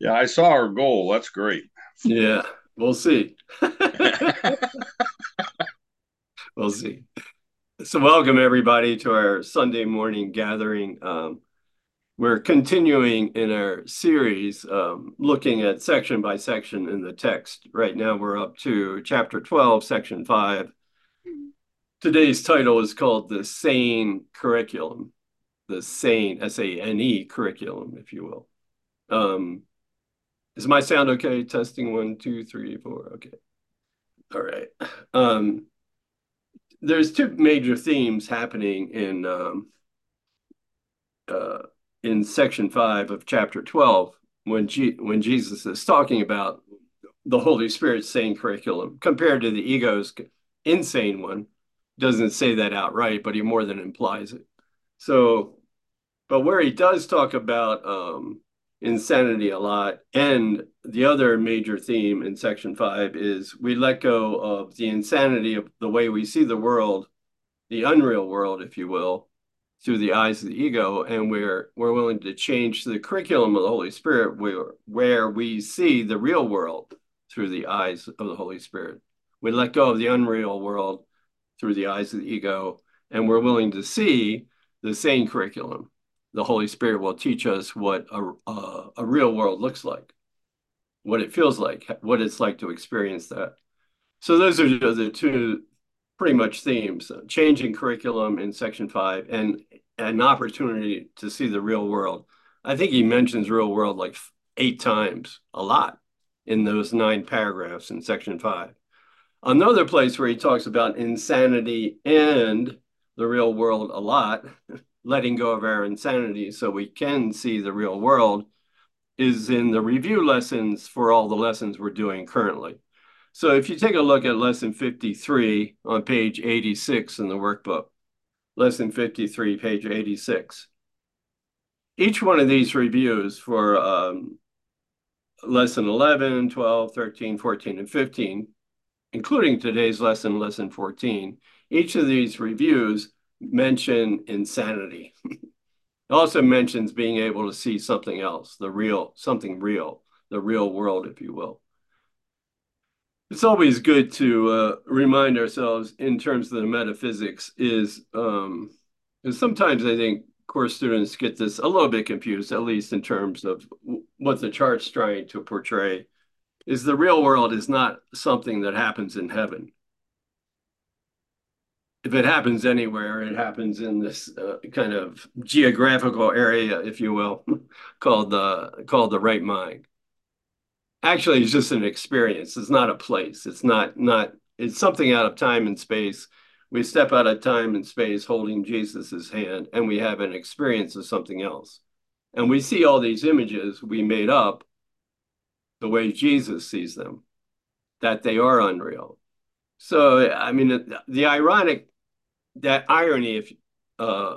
Yeah, I saw our goal. That's great. Yeah, we'll see. we'll see. So, welcome everybody to our Sunday morning gathering. Um, we're continuing in our series, um, looking at section by section in the text. Right now, we're up to chapter 12, section 5. Today's title is called The Sane Curriculum, the Sane, S A N E curriculum, if you will. Um, is my sound okay? Testing one, two, three, four. Okay. All right. Um, there's two major themes happening in um, uh, in section five of chapter 12 when G- when Jesus is talking about the Holy Spirit's sane curriculum compared to the ego's insane one. Doesn't say that outright, but he more than implies it. So, but where he does talk about um, insanity a lot. And the other major theme in section five is we let go of the insanity of the way we see the world, the unreal world, if you will, through the eyes of the ego, and we're we're willing to change the curriculum of the Holy Spirit where where we see the real world through the eyes of the Holy Spirit. We let go of the unreal world through the eyes of the ego, and we're willing to see the sane curriculum the Holy Spirit will teach us what a, a, a, real world looks like, what it feels like, what it's like to experience that. So those are the two pretty much themes, uh, changing curriculum in section five and an opportunity to see the real world. I think he mentions real world like eight times, a lot in those nine paragraphs in section five. Another place where he talks about insanity and the real world a lot letting go of our insanity so we can see the real world is in the review lessons for all the lessons we're doing currently. So if you take a look at lesson 53 on page 86 in the workbook, lesson 53, page 86, each one of these reviews for um, lesson 11, 12, 13, 14, and 15, including today's lesson, lesson 14, each of these reviews mention insanity. it also mentions being able to see something else, the real, something real, the real world, if you will. It's always good to uh, remind ourselves in terms of the metaphysics is um, sometimes I think course students get this a little bit confused, at least in terms of what the chart's trying to portray, is the real world is not something that happens in heaven if it happens anywhere, it happens in this uh, kind of geographical area, if you will, called the called the right mind. Actually, it's just an experience. It's not a place. It's not not. It's something out of time and space. We step out of time and space, holding Jesus's hand, and we have an experience of something else. And we see all these images we made up the way Jesus sees them, that they are unreal. So, I mean, the ironic that irony if uh,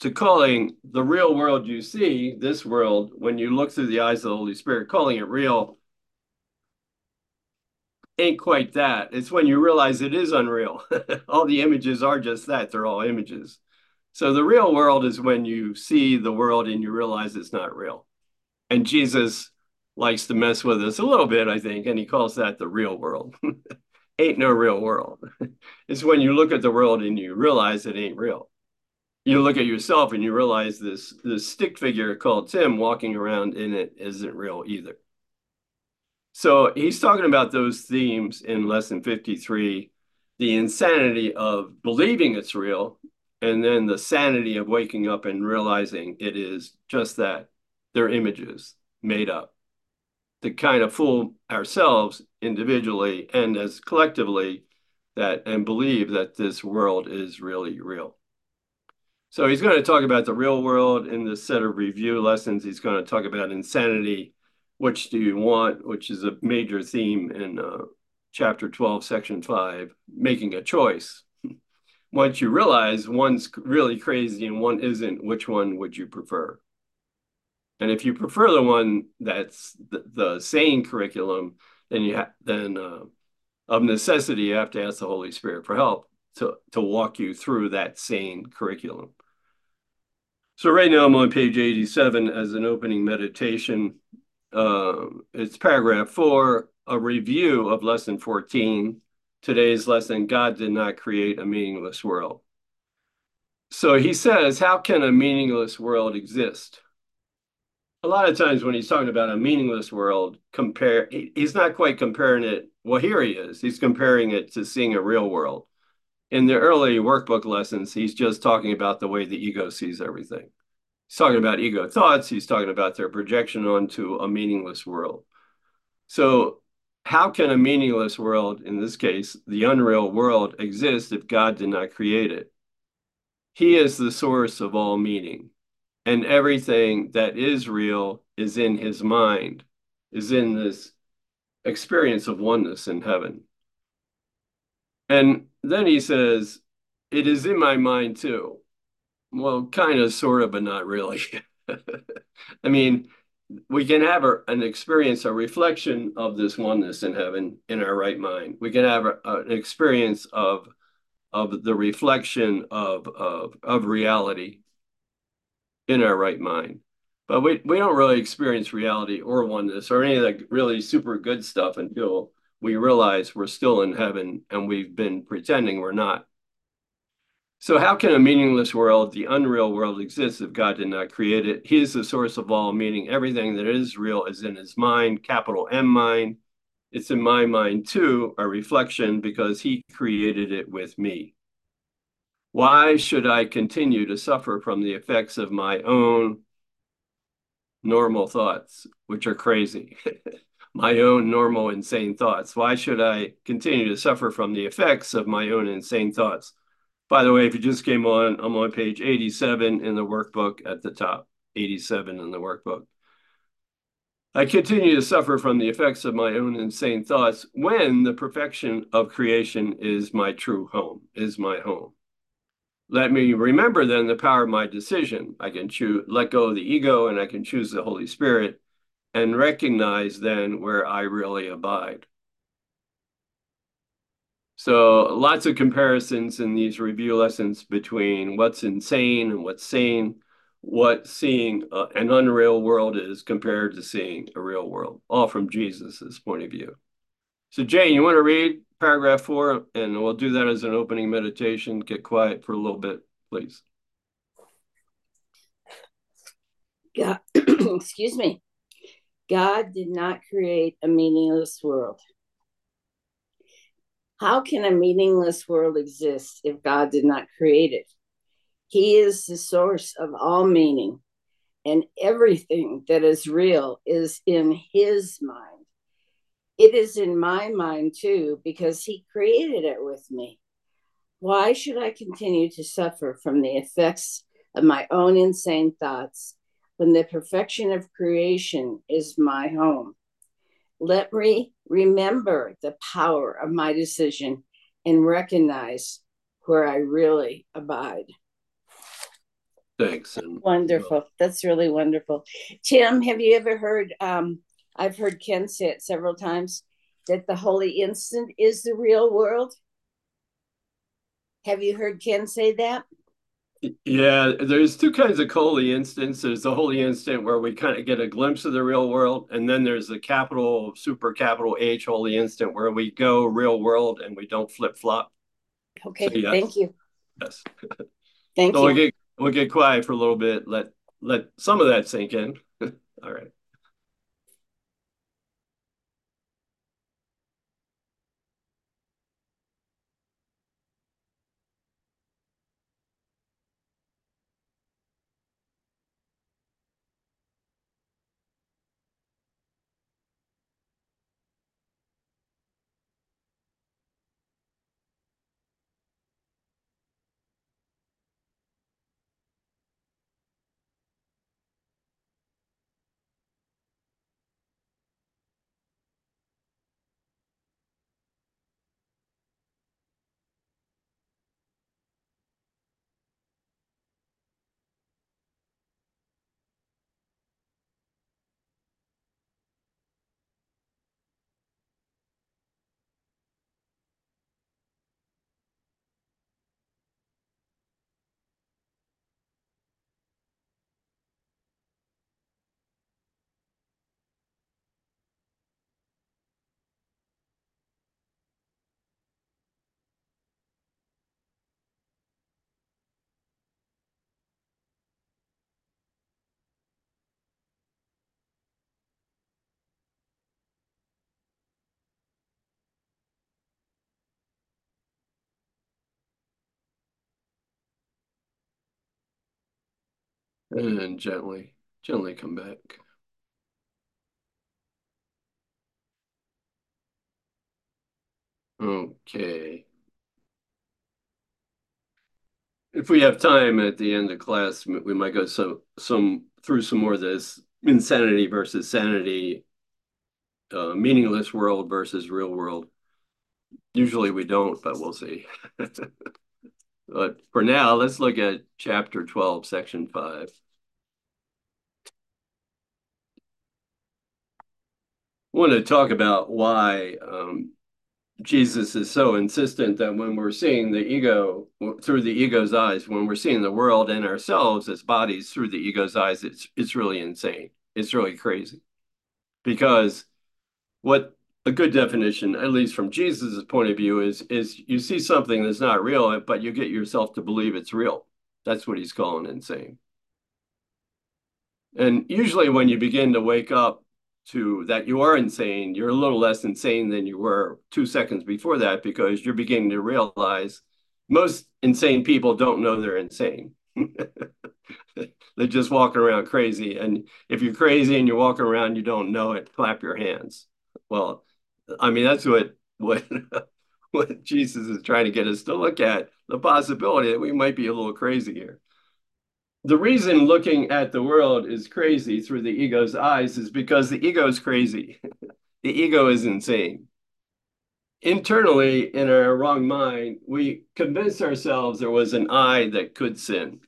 to calling the real world you see, this world, when you look through the eyes of the Holy Spirit, calling it real ain't quite that. It's when you realize it is unreal. all the images are just that, they're all images. So the real world is when you see the world and you realize it's not real. And Jesus likes to mess with us a little bit, I think, and he calls that the real world. ain't no real world. it's when you look at the world and you realize it ain't real. You look at yourself and you realize this this stick figure called Tim walking around in it isn't real either. So he's talking about those themes in lesson 53, the insanity of believing it's real, and then the sanity of waking up and realizing it is just that. They're images made up to kind of fool ourselves individually and as collectively that and believe that this world is really real. So he's going to talk about the real world in this set of review lessons. He's going to talk about insanity. Which do you want? Which is a major theme in uh, chapter 12, section 5, making a choice. Once you realize one's really crazy and one isn't, which one would you prefer? And if you prefer the one that's the, the sane curriculum, then you ha- then uh, of necessity you have to ask the Holy Spirit for help to to walk you through that sane curriculum. So right now I'm on page 87 as an opening meditation. uh, it's paragraph four, a review of lesson 14. Today's lesson God did not create a meaningless world. So he says, How can a meaningless world exist? A lot of times when he's talking about a meaningless world, compare he's not quite comparing it. Well, here he is. He's comparing it to seeing a real world. In the early workbook lessons, he's just talking about the way the ego sees everything. He's talking about ego thoughts. He's talking about their projection onto a meaningless world. So, how can a meaningless world, in this case, the unreal world, exist if God did not create it? He is the source of all meaning, and everything that is real is in his mind, is in this experience of oneness in heaven. And then he says, It is in my mind too. Well, kind of, sort of, but not really. I mean, we can have an experience, a reflection of this oneness in heaven in our right mind. We can have an experience of of the reflection of, of of reality in our right mind. But we, we don't really experience reality or oneness or any of the really super good stuff until we realize we're still in heaven and we've been pretending we're not. So, how can a meaningless world, the unreal world, exist if God did not create it? He is the source of all meaning. Everything that is real is in his mind, capital M mind. It's in my mind too, a reflection, because he created it with me. Why should I continue to suffer from the effects of my own normal thoughts, which are crazy? my own normal insane thoughts. Why should I continue to suffer from the effects of my own insane thoughts? By the way, if you just came on, I'm on page 87 in the workbook at the top, 87 in the workbook. I continue to suffer from the effects of my own insane thoughts when the perfection of creation is my true home, is my home. Let me remember then the power of my decision. I can choose, let go of the ego and I can choose the Holy Spirit and recognize then where I really abide. So lots of comparisons in these review lessons between what's insane and what's sane, what seeing uh, an unreal world is compared to seeing a real world, all from Jesus's point of view. So Jane, you want to read paragraph four, and we'll do that as an opening meditation. Get quiet for a little bit, please. God, excuse me. God did not create a meaningless world. How can a meaningless world exist if God did not create it? He is the source of all meaning, and everything that is real is in His mind. It is in my mind too, because He created it with me. Why should I continue to suffer from the effects of my own insane thoughts when the perfection of creation is my home? Let me remember the power of my decision and recognize where I really abide. Thanks. Wonderful. That's really wonderful. Tim, have you ever heard? Um, I've heard Ken say it several times that the holy instant is the real world. Have you heard Ken say that? Yeah, there's two kinds of holy instants. There's the holy instant where we kind of get a glimpse of the real world, and then there's the capital, super capital H holy instant where we go real world and we don't flip flop. Okay, so, yes. thank you. Yes. Thank so you. We'll get, we'll get quiet for a little bit. Let let some of that sink in. All right. And gently, gently come back. Okay. If we have time at the end of class, we might go some some through some more of this insanity versus sanity, uh, meaningless world versus real world. Usually we don't, but we'll see. but for now, let's look at chapter 12, section 5. Want to talk about why um, Jesus is so insistent that when we're seeing the ego through the ego's eyes, when we're seeing the world and ourselves as bodies through the ego's eyes, it's it's really insane. It's really crazy. Because what a good definition, at least from Jesus' point of view, is is you see something that's not real, but you get yourself to believe it's real. That's what he's calling insane. And usually when you begin to wake up to that you are insane, you're a little less insane than you were two seconds before that because you're beginning to realize most insane people don't know they're insane. they're just walking around crazy. And if you're crazy and you're walking around, you don't know it, clap your hands. Well, I mean, that's what what what Jesus is trying to get us to look at the possibility that we might be a little crazy here the reason looking at the world is crazy through the ego's eyes is because the ego is crazy. the ego is insane. Internally, in our wrong mind, we convinced ourselves there was an I that could sin.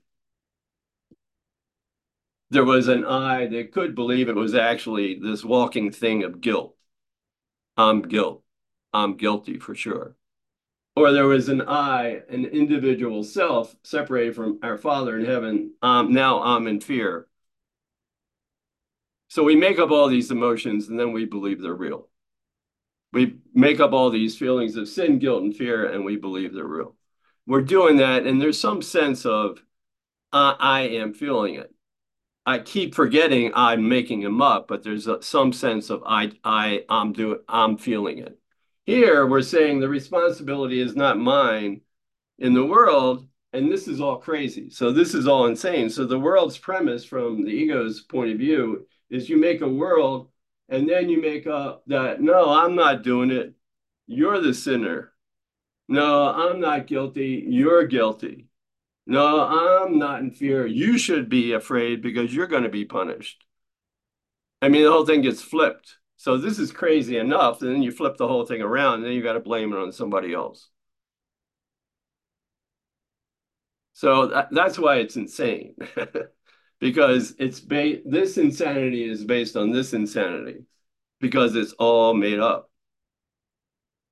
There was an I that could believe it was actually this walking thing of guilt. I'm guilt. I'm guilty for sure or there was an I, an individual self separated from our Father in heaven. Um, now I'm in fear. So we make up all these emotions and then we believe they're real. We make up all these feelings of sin, guilt, and fear, and we believe they're real. We're doing that, and there's some sense of uh, I am feeling it. I keep forgetting I'm making them up, but there's a, some sense of I I I'm doing I'm feeling it. Here, we're saying the responsibility is not mine in the world, and this is all crazy. So this is all insane. So the world's premise from the ego's point of view is you make a world and then you make up that, no, I'm not doing it. You're the sinner. No, I'm not guilty. You're guilty. No, I'm not in fear. You should be afraid because you're going to be punished. I mean, the whole thing gets flipped. So this is crazy enough. And then you flip the whole thing around and then you got to blame it on somebody else. So that, that's why it's insane. because it's ba- this insanity is based on this insanity because it's all made up.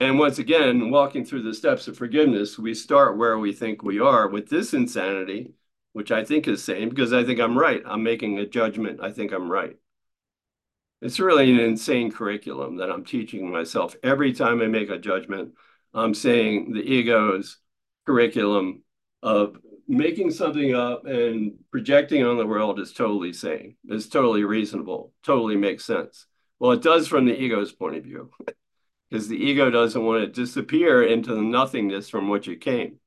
And once again, walking through the steps of forgiveness, we start where we think we are with this insanity, which I think is sane because I think I'm right. I'm making a judgment. I think I'm right. It's really an insane curriculum that I'm teaching myself. Every time I make a judgment, I'm saying the ego's curriculum of making something up and projecting on the world is totally sane. It's totally reasonable, totally makes sense. Well, it does from the ego's point of view, because the ego doesn't want to disappear into the nothingness from which it came.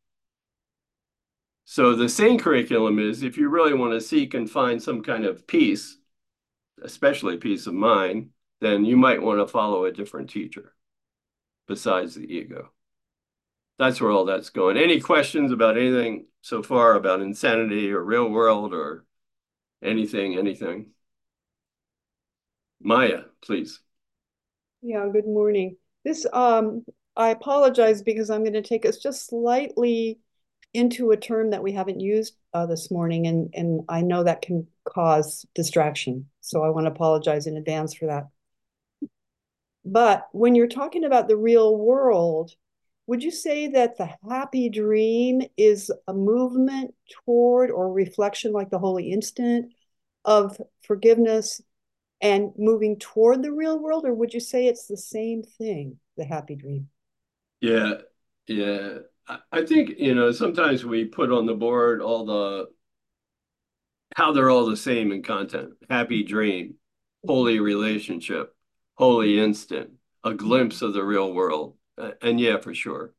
So the sane curriculum is if you really want to seek and find some kind of peace, especially peace of mind, then you might want to follow a different teacher besides the ego. That's where all that's going. Any questions about anything so far about insanity or real world or anything, anything? Maya, please. Yeah, good morning. This, um, I apologize because I'm going to take us just slightly into a term that we haven't used uh, this morning, and, and I know that can cause distraction. So I want to apologize in advance for that. But when you're talking about the real world, would you say that the happy dream is a movement toward or reflection like the holy instant of forgiveness and moving toward the real world? Or would you say it's the same thing, the happy dream? Yeah, yeah. I think, you know, sometimes we put on the board all the how they're all the same in content. Happy dream, holy relationship, holy instant, a glimpse of the real world. And yeah, for sure.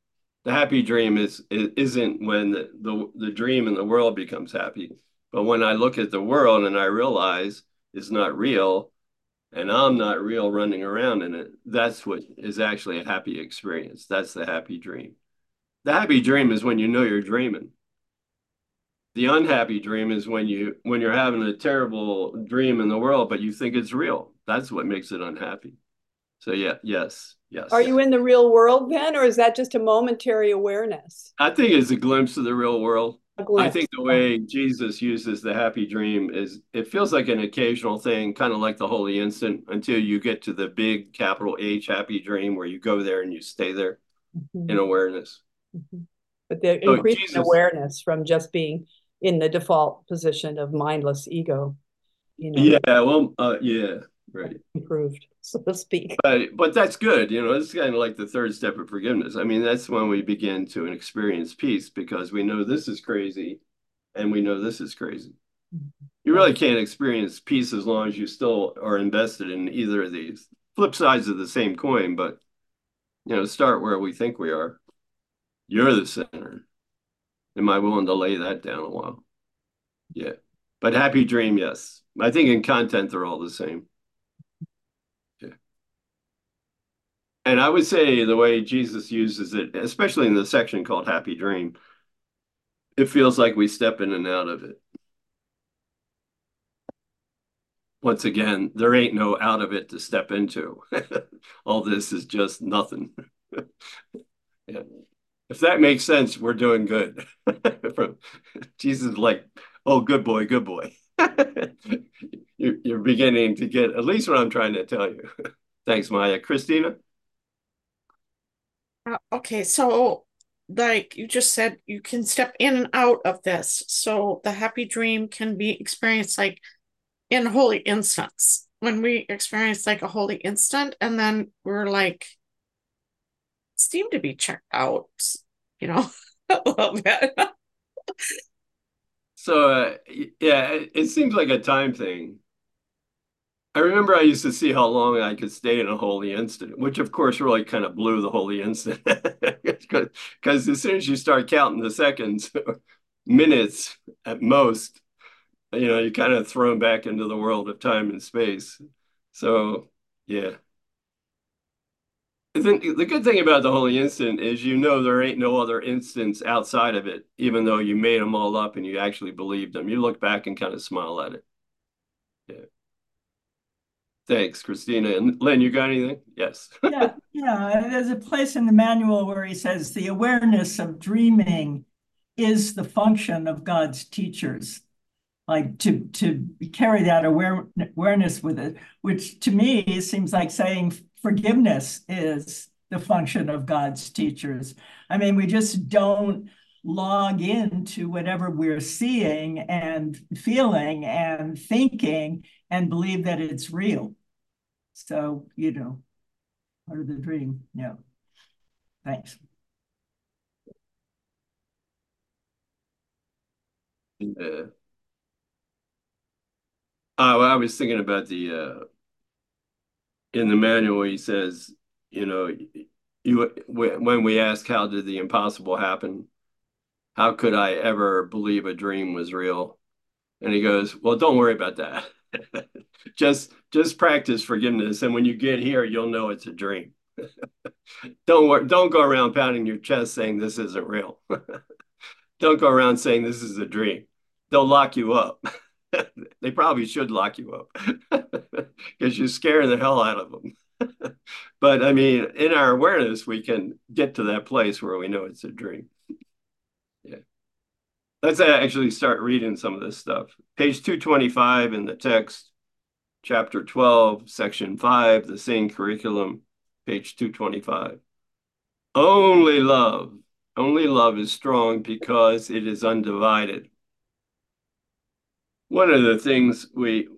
The happy dream is, is isn't when the, the the dream in the world becomes happy. But when I look at the world and I realize it's not real and I'm not real running around in it, that's what is actually a happy experience. That's the happy dream. The happy dream is when you know you're dreaming. The unhappy dream is when you when you're having a terrible dream in the world, but you think it's real. That's what makes it unhappy. So yeah, yes, yes. Are you in the real world then, or is that just a momentary awareness? I think it's a glimpse of the real world. I think the way Jesus uses the happy dream is it feels like an occasional thing, kind of like the holy instant, until you get to the big capital H happy dream where you go there and you stay there mm-hmm. in awareness. Mm-hmm. But the so increasing Jesus, awareness from just being in the default position of mindless ego. You know. Yeah, well, uh, yeah, right. Improved, so to speak. But but that's good. You know, it's kind of like the third step of forgiveness. I mean, that's when we begin to experience peace because we know this is crazy, and we know this is crazy. Mm-hmm. You really can't experience peace as long as you still are invested in either of these flip sides of the same coin. But you know, start where we think we are. You're the center. Am I willing to lay that down a while? Yeah. But happy dream, yes. I think in content they're all the same. Yeah. And I would say the way Jesus uses it, especially in the section called Happy Dream, it feels like we step in and out of it. Once again, there ain't no out of it to step into. all this is just nothing. yeah if that makes sense, we're doing good. Jesus, like, oh, good boy, good boy. you're, you're beginning to get at least what I'm trying to tell you. Thanks, Maya. Christina? Uh, okay, so like you just said, you can step in and out of this. So the happy dream can be experienced like in holy instants. When we experience like a holy instant, and then we're like seem to be checked out, you know, a little bit. so, uh, yeah, it, it seems like a time thing. I remember I used to see how long I could stay in a holy instant, which of course really kind of blew the holy instant. Because as soon as you start counting the seconds, minutes at most, you know, you kind of thrown back into the world of time and space. So, yeah. The, the good thing about the holy instant is you know there ain't no other instance outside of it, even though you made them all up and you actually believed them. You look back and kind of smile at it. Yeah. Thanks, Christina. And Lynn, you got anything? Yes. yeah, yeah. There's a place in the manual where he says the awareness of dreaming is the function of God's teachers. Like to to carry that aware, awareness with it, which to me seems like saying forgiveness is the function of God's teachers. I mean, we just don't log into whatever we're seeing and feeling and thinking and believe that it's real. So, you know, part of the dream. Yeah. Thanks. Yeah. Uh, I was thinking about the uh, in the manual he says, you know, you when we ask how did the impossible happen, how could I ever believe a dream was real? And he goes, well, don't worry about that. just just practice forgiveness, and when you get here, you'll know it's a dream. don't worry, don't go around pounding your chest saying this isn't real. don't go around saying this is a dream. They'll lock you up. they probably should lock you up because you're scaring the hell out of them. but I mean, in our awareness, we can get to that place where we know it's a dream. Yeah. Let's uh, actually start reading some of this stuff. Page 225 in the text, chapter 12, section 5, the sane curriculum, page 225. Only love, only love is strong because it is undivided one of the things we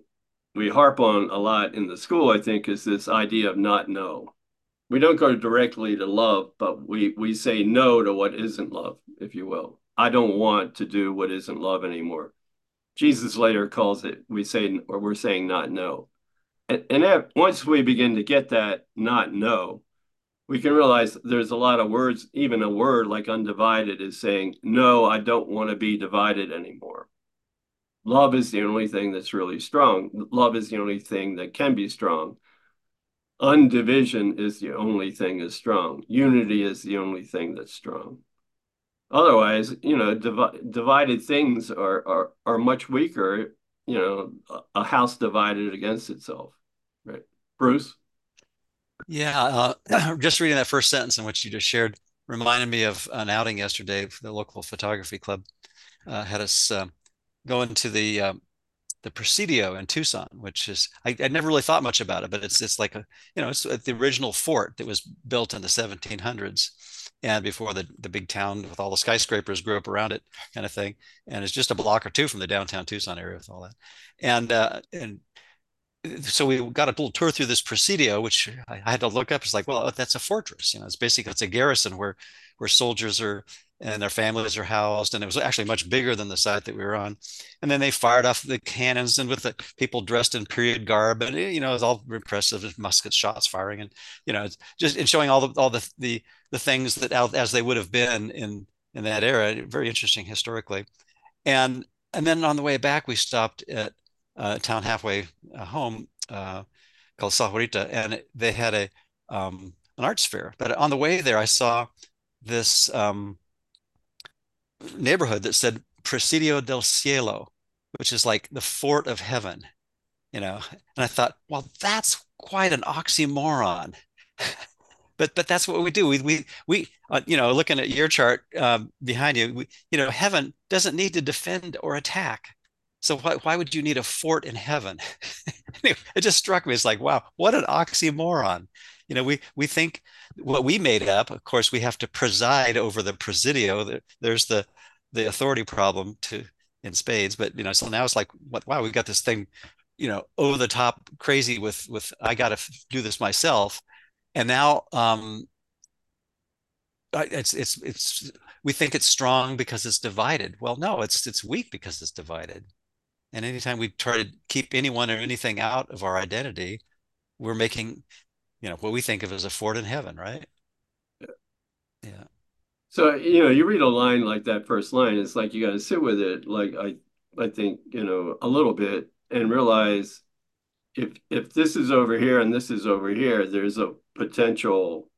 we harp on a lot in the school, I think, is this idea of not no. We don't go directly to love, but we we say no to what isn't love, if you will. I don't want to do what isn't love anymore. Jesus later calls it, we say, or we're saying not no. And, and that, once we begin to get that not no, we can realize there's a lot of words, even a word like undivided is saying, no, I don't want to be divided anymore Love is the only thing that's really strong. Love is the only thing that can be strong. Undivision is the only thing that's strong. Unity is the only thing that's strong. Otherwise, you know, divi divided things are, are are much weaker. You know, a house divided against itself, right? Bruce. Yeah, uh, just reading that first sentence in which you just shared reminded me of an outing yesterday. For the local photography club uh, had us uh, go to the um, the Presidio in Tucson, which is I, I never really thought much about it, but it's it's like a you know it's the original fort that was built in the 1700s and before the the big town with all the skyscrapers grew up around it, kind of thing. And it's just a block or two from the downtown Tucson area with all that. And uh, and so we got a little tour through this Presidio, which I, I had to look up. It's like, well, that's a fortress. You know, it's basically it's a garrison where where soldiers are and their families are housed. And it was actually much bigger than the site that we were on. And then they fired off the cannons and with the people dressed in period garb. And, you know, it was all impressive musket shots firing and, you know, just and showing all the, all the, the, the things that as they would have been in, in that era, very interesting historically. And, and then on the way back, we stopped at a town halfway uh, home uh, called Sahuarita, and they had a um, an arts fair. But on the way there, I saw this um, neighborhood that said Presidio del Cielo, which is like the fort of heaven, you know. And I thought, well, that's quite an oxymoron. but but that's what we do. We we we uh, you know, looking at your chart um, behind you, we, you know, heaven doesn't need to defend or attack. So why why would you need a fort in heaven? it just struck me. It's like, wow, what an oxymoron. You know, we we think what we made up. Of course, we have to preside over the presidio. There's the the authority problem to in spades. But you know, so now it's like, what? Wow, we've got this thing, you know, over the top crazy with with I got to do this myself, and now um, it's it's it's we think it's strong because it's divided. Well, no, it's it's weak because it's divided. And anytime we try to keep anyone or anything out of our identity, we're making, you know, what we think of as a fort in heaven, right? Yeah. Yeah. So, you know, you read a line like that first line, it's like you got to sit with it, like I I think, you know, a little bit and realize if if this is over here and this is over here, there's a potential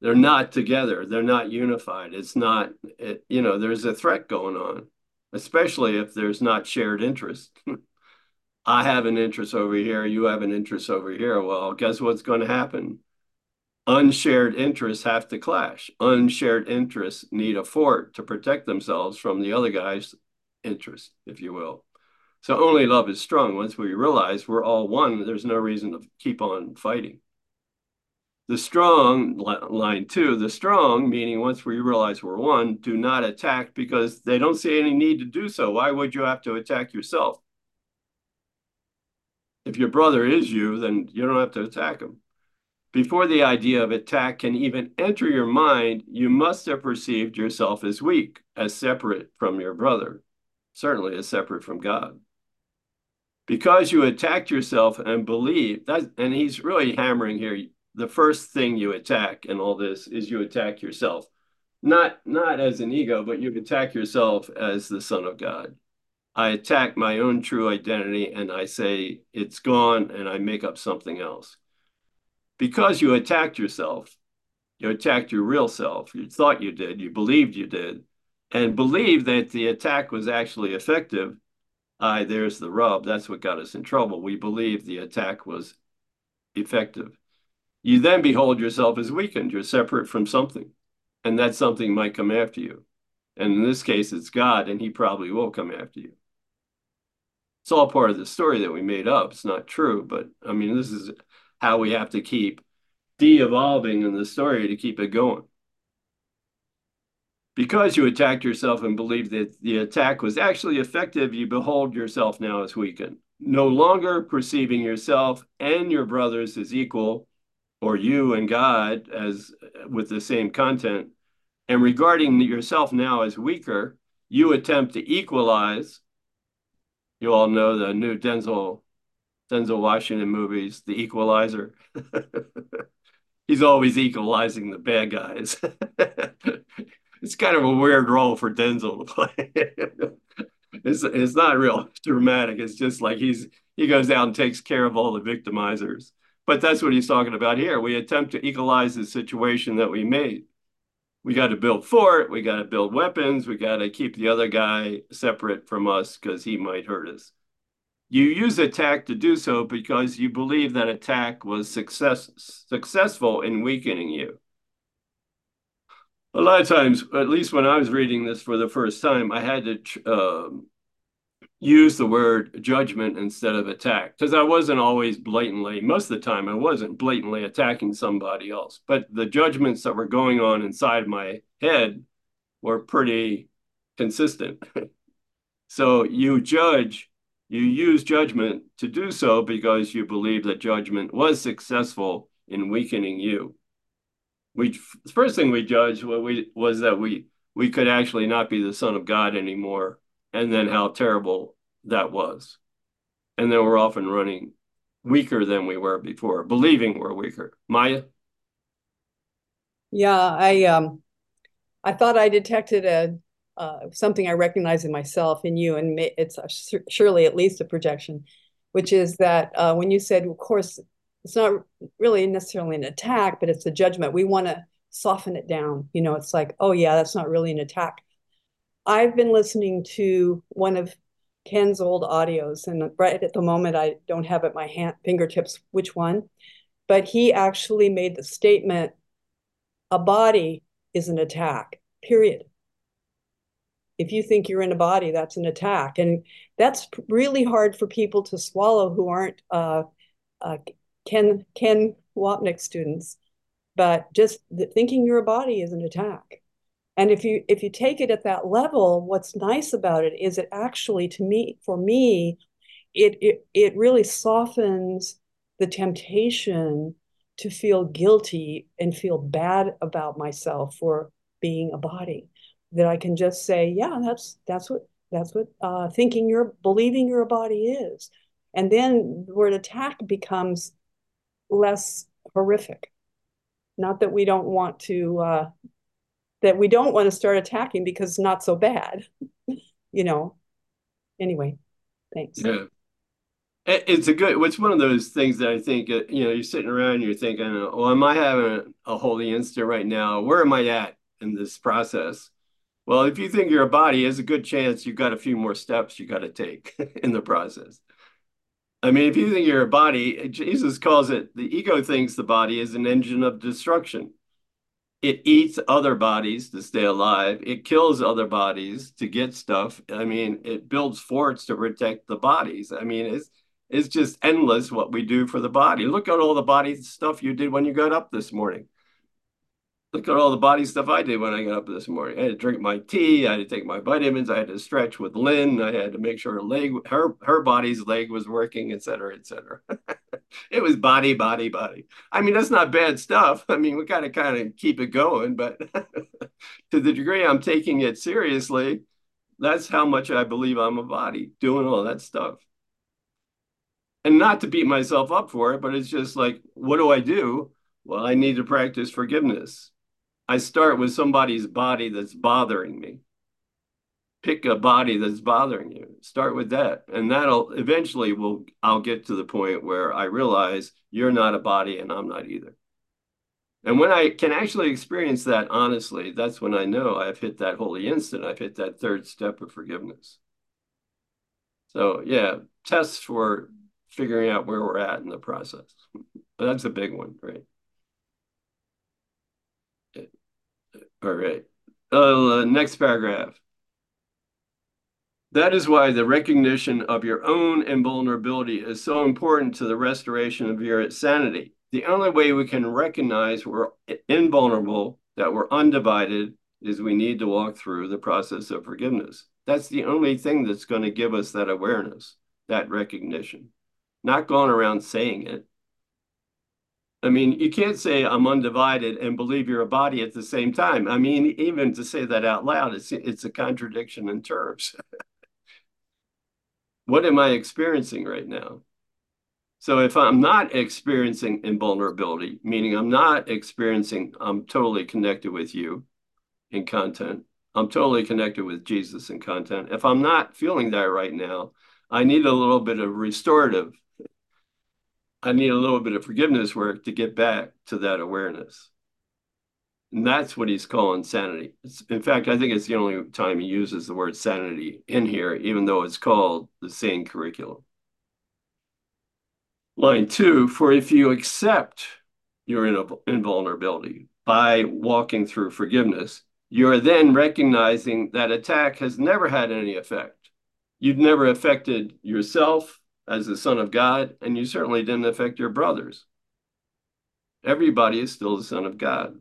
they're not together, they're not unified. It's not it, you know, there's a threat going on especially if there's not shared interest. I have an interest over here, you have an interest over here. Well, guess what's going to happen? Unshared interests have to clash. Unshared interests need a fort to protect themselves from the other guy's interest, if you will. So only love is strong. Once we realize we're all one, there's no reason to keep on fighting. The strong, line two, the strong, meaning once we realize we're one, do not attack because they don't see any need to do so. Why would you have to attack yourself? If your brother is you, then you don't have to attack him. Before the idea of attack can even enter your mind, you must have perceived yourself as weak, as separate from your brother, certainly as separate from God. Because you attacked yourself and believe that, and he's really hammering here, the first thing you attack in all this is you attack yourself. Not not as an ego, but you attack yourself as the son of God. I attack my own true identity and I say it's gone and I make up something else. Because you attacked yourself, you attacked your real self. You thought you did, you believed you did, and believed that the attack was actually effective. I, there's the rub. That's what got us in trouble. We believed the attack was effective you then behold yourself as weakened. You're separate from something, and that something might come after you. And in this case, it's God, and he probably will come after you. It's all part of the story that we made up. It's not true, but I mean, this is how we have to keep de evolving in the story to keep it going. Because you attacked yourself and believed that the attack was actually effective, you behold yourself now as weakened, no longer perceiving yourself and your brothers as equal or you and God as with the same content, and regarding yourself now as weaker, you attempt to equalize. You all know the new Denzel Denzel Washington movies, The Equalizer. He's always equalizing the bad guys. it's kind of a weird role for Denzel to play. it's it's not real dramatic. It's just like he's he goes out and takes care of all the victimizers. But that's what he's talking about here. We attempt to equalize the situation that we made. We got to build fort. We got to build weapons. We got to keep the other guy separate from us because he might hurt us. You use attack to do so because you believe that attack was success successful in weakening you. A lot of times, at least when I was reading this for the first time, I had to um, use the word judgment instead of attack because I wasn't always blatantly, most of the time, I wasn't blatantly attacking somebody else. But the judgments that were going on inside my head were pretty consistent. so you judge, you use judgment to do so because you believe that judgment was successful in weakening you. We first thing we judged what we was that we we could actually not be the son of God anymore and then how terrible that was. And then we're often running weaker than we were before, believing we're weaker. Maya? Yeah, I um I thought I detected a uh, something I recognize in myself in you, and it's surely at least a projection, which is that uh, when you said, of course, it's not really necessarily an attack, but it's a judgment. We want to soften it down. You know, it's like, oh yeah, that's not really an attack. I've been listening to one of Ken's old audios, and right at the moment, I don't have at my hand fingertips which one, but he actually made the statement: a body is an attack. Period. If you think you're in a body, that's an attack, and that's really hard for people to swallow who aren't uh, uh, Ken Ken Wapnick students. But just thinking you're a body is an attack and if you if you take it at that level what's nice about it is it actually to me for me it it, it really softens the temptation to feel guilty and feel bad about myself for being a body. That i can just say yeah that's that's what that's what uh, thinking you're believing you're a body is. And then the word attack becomes less horrific. Not that we don't want to uh, that we don't want to start attacking because it's not so bad you know? Anyway thanks. Yeah. It's a good it's one of those things that i think uh, you know you're sitting around you're thinking oh am i having a holy instant right now? Where am i at in this process? Well if you think you're a body there's a good chance you've got a few more steps you got to take in the process. I mean if you think you're a body jesus calls it the ego thinks the body is an engine of destruction it eats other bodies to stay alive. It kills other bodies to get stuff. I mean, it builds forts to protect the bodies. I mean, it's it's just endless what we do for the body. Look at all the body stuff you did when you got up this morning. Look at all the body stuff I did when I got up this morning. I had to drink my tea. I had to take my vitamins. I had to stretch with Lynn. I had to make sure her leg, her her body's leg was working, et cetera, et cetera. it was body, body, body. I mean, that's not bad stuff. I mean, we got to kind of keep it going, but to the degree I'm taking it seriously, that's how much I believe I'm a body doing all that stuff. And not to beat myself up for it, but it's just like, what do I do? Well, I need to practice forgiveness. I start with somebody's body that's bothering me. Pick a body that's bothering you. Start with that. And that'll eventually will I'll get to the point where I realize you're not a body and I'm not either. And when I can actually experience that honestly, that's when I know I've hit that holy instant. I've hit that third step of forgiveness. So yeah, tests for figuring out where we're at in the process. But that's a big one, right? All right. Uh, next paragraph. That is why the recognition of your own invulnerability is so important to the restoration of your sanity. The only way we can recognize we're invulnerable, that we're undivided, is we need to walk through the process of forgiveness. That's the only thing that's going to give us that awareness, that recognition. Not going around saying it, I mean, you can't say I'm undivided and believe you're a body at the same time. I mean, even to say that out loud, it's it's a contradiction in terms. what am I experiencing right now? So if I'm not experiencing invulnerability, meaning I'm not experiencing I'm totally connected with you in content, I'm totally connected with Jesus in content. If I'm not feeling that right now, I need a little bit of restorative. I need a little bit of forgiveness work to get back to that awareness. And that's what he's calling sanity. It's, in fact, I think it's the only time he uses the word sanity in here, even though it's called the sane curriculum. Line two, for if you accept your invulnerability by walking through forgiveness, you are then recognizing that attack has never had any effect. You've never affected yourself as the son of God, and you certainly didn't affect your brothers. Everybody is still the son of God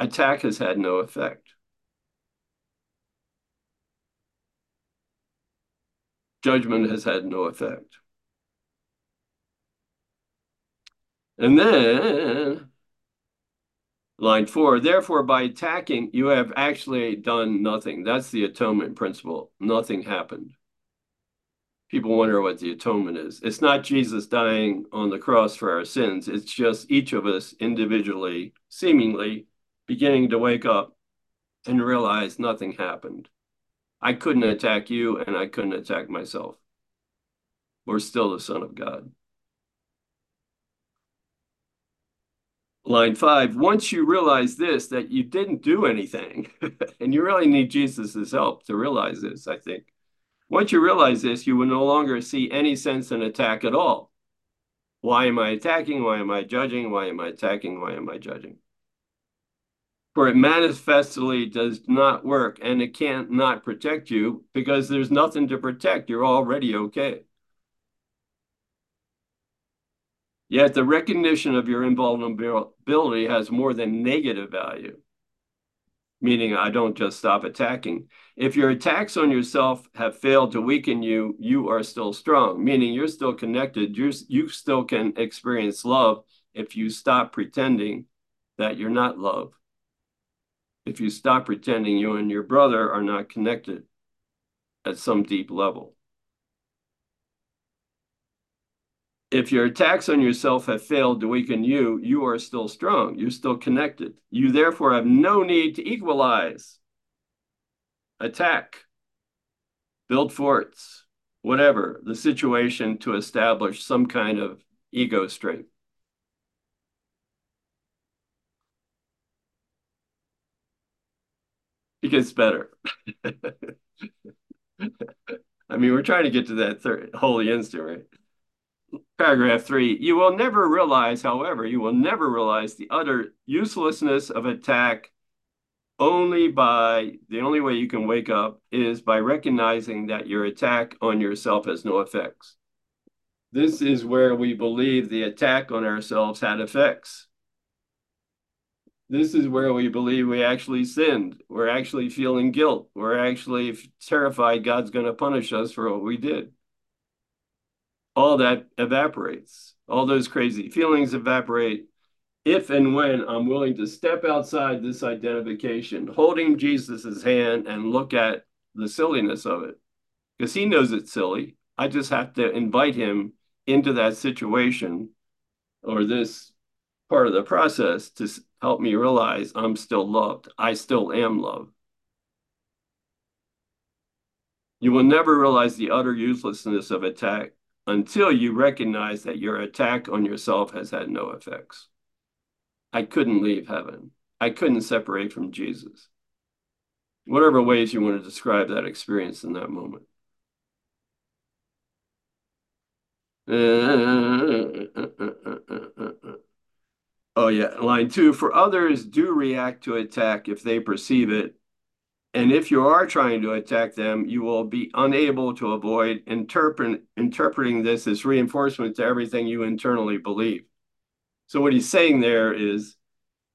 attack has had no effect. Judgment has had no effect. And then line four, therefore, by attacking, you have actually done nothing. That's the atonement principle. Nothing happened. People wonder what the atonement is. It's not Jesus dying on the cross for our sins. It's just each of us individually, seemingly, beginning to wake up and realize nothing happened. I couldn't attack you and I couldn't attack myself. We're still the Son of God. Line five, once you realize this, that you didn't do anything, and you really need Jesus' help to realize this, I think. Once you realize this, you will no longer see any sense in attack at all. Why am I attacking? Why am I judging? Why am I attacking? Why am I judging? for it manifestly does not work and it can't not protect you because there's nothing to protect. You're already okay. Yet the recognition of your invulnerability has more than negative value, meaning I don't just stop attacking. If your attacks on yourself have failed to weaken you, you are still strong, meaning you're still connected. You're, you still can experience love if you stop pretending that you're not love if you stop pretending you and your brother are not connected at some deep level. If your attacks on yourself have failed to weaken you, you are still strong. You're still connected. You therefore have no need to equalize, attack, build forts, whatever the situation to establish some kind of ego strength. it gets better. I mean, we're trying to get to that third, holy instant, right? Paragraph three, you will never realize, however, you will never realize the utter uselessness of attack only by, the only way you can wake up is by recognizing that your attack on yourself has no effects. This is where we believe the attack on ourselves had effects this is where we believe we actually sinned. We're actually feeling guilt. We're actually terrified God's going to punish us for what we did. All that evaporates. All those crazy feelings evaporate if and when I'm willing to step outside this identification, holding Jesus's hand and look at the silliness of it. Because he knows it's silly. I just have to invite him into that situation or this part of the process to help me realize I'm still loved. I still am loved. You will never realize the utter uselessness of attack until you recognize that your attack on yourself has had no effects. I couldn't leave heaven. I couldn't separate from Jesus. Whatever ways you want to describe that experience in that moment. Oh, yeah. Line two for others, do react to attack if they perceive it. And if you are trying to attack them, you will be unable to avoid interpret, interpreting this as reinforcement to everything you internally believe. So, what he's saying there is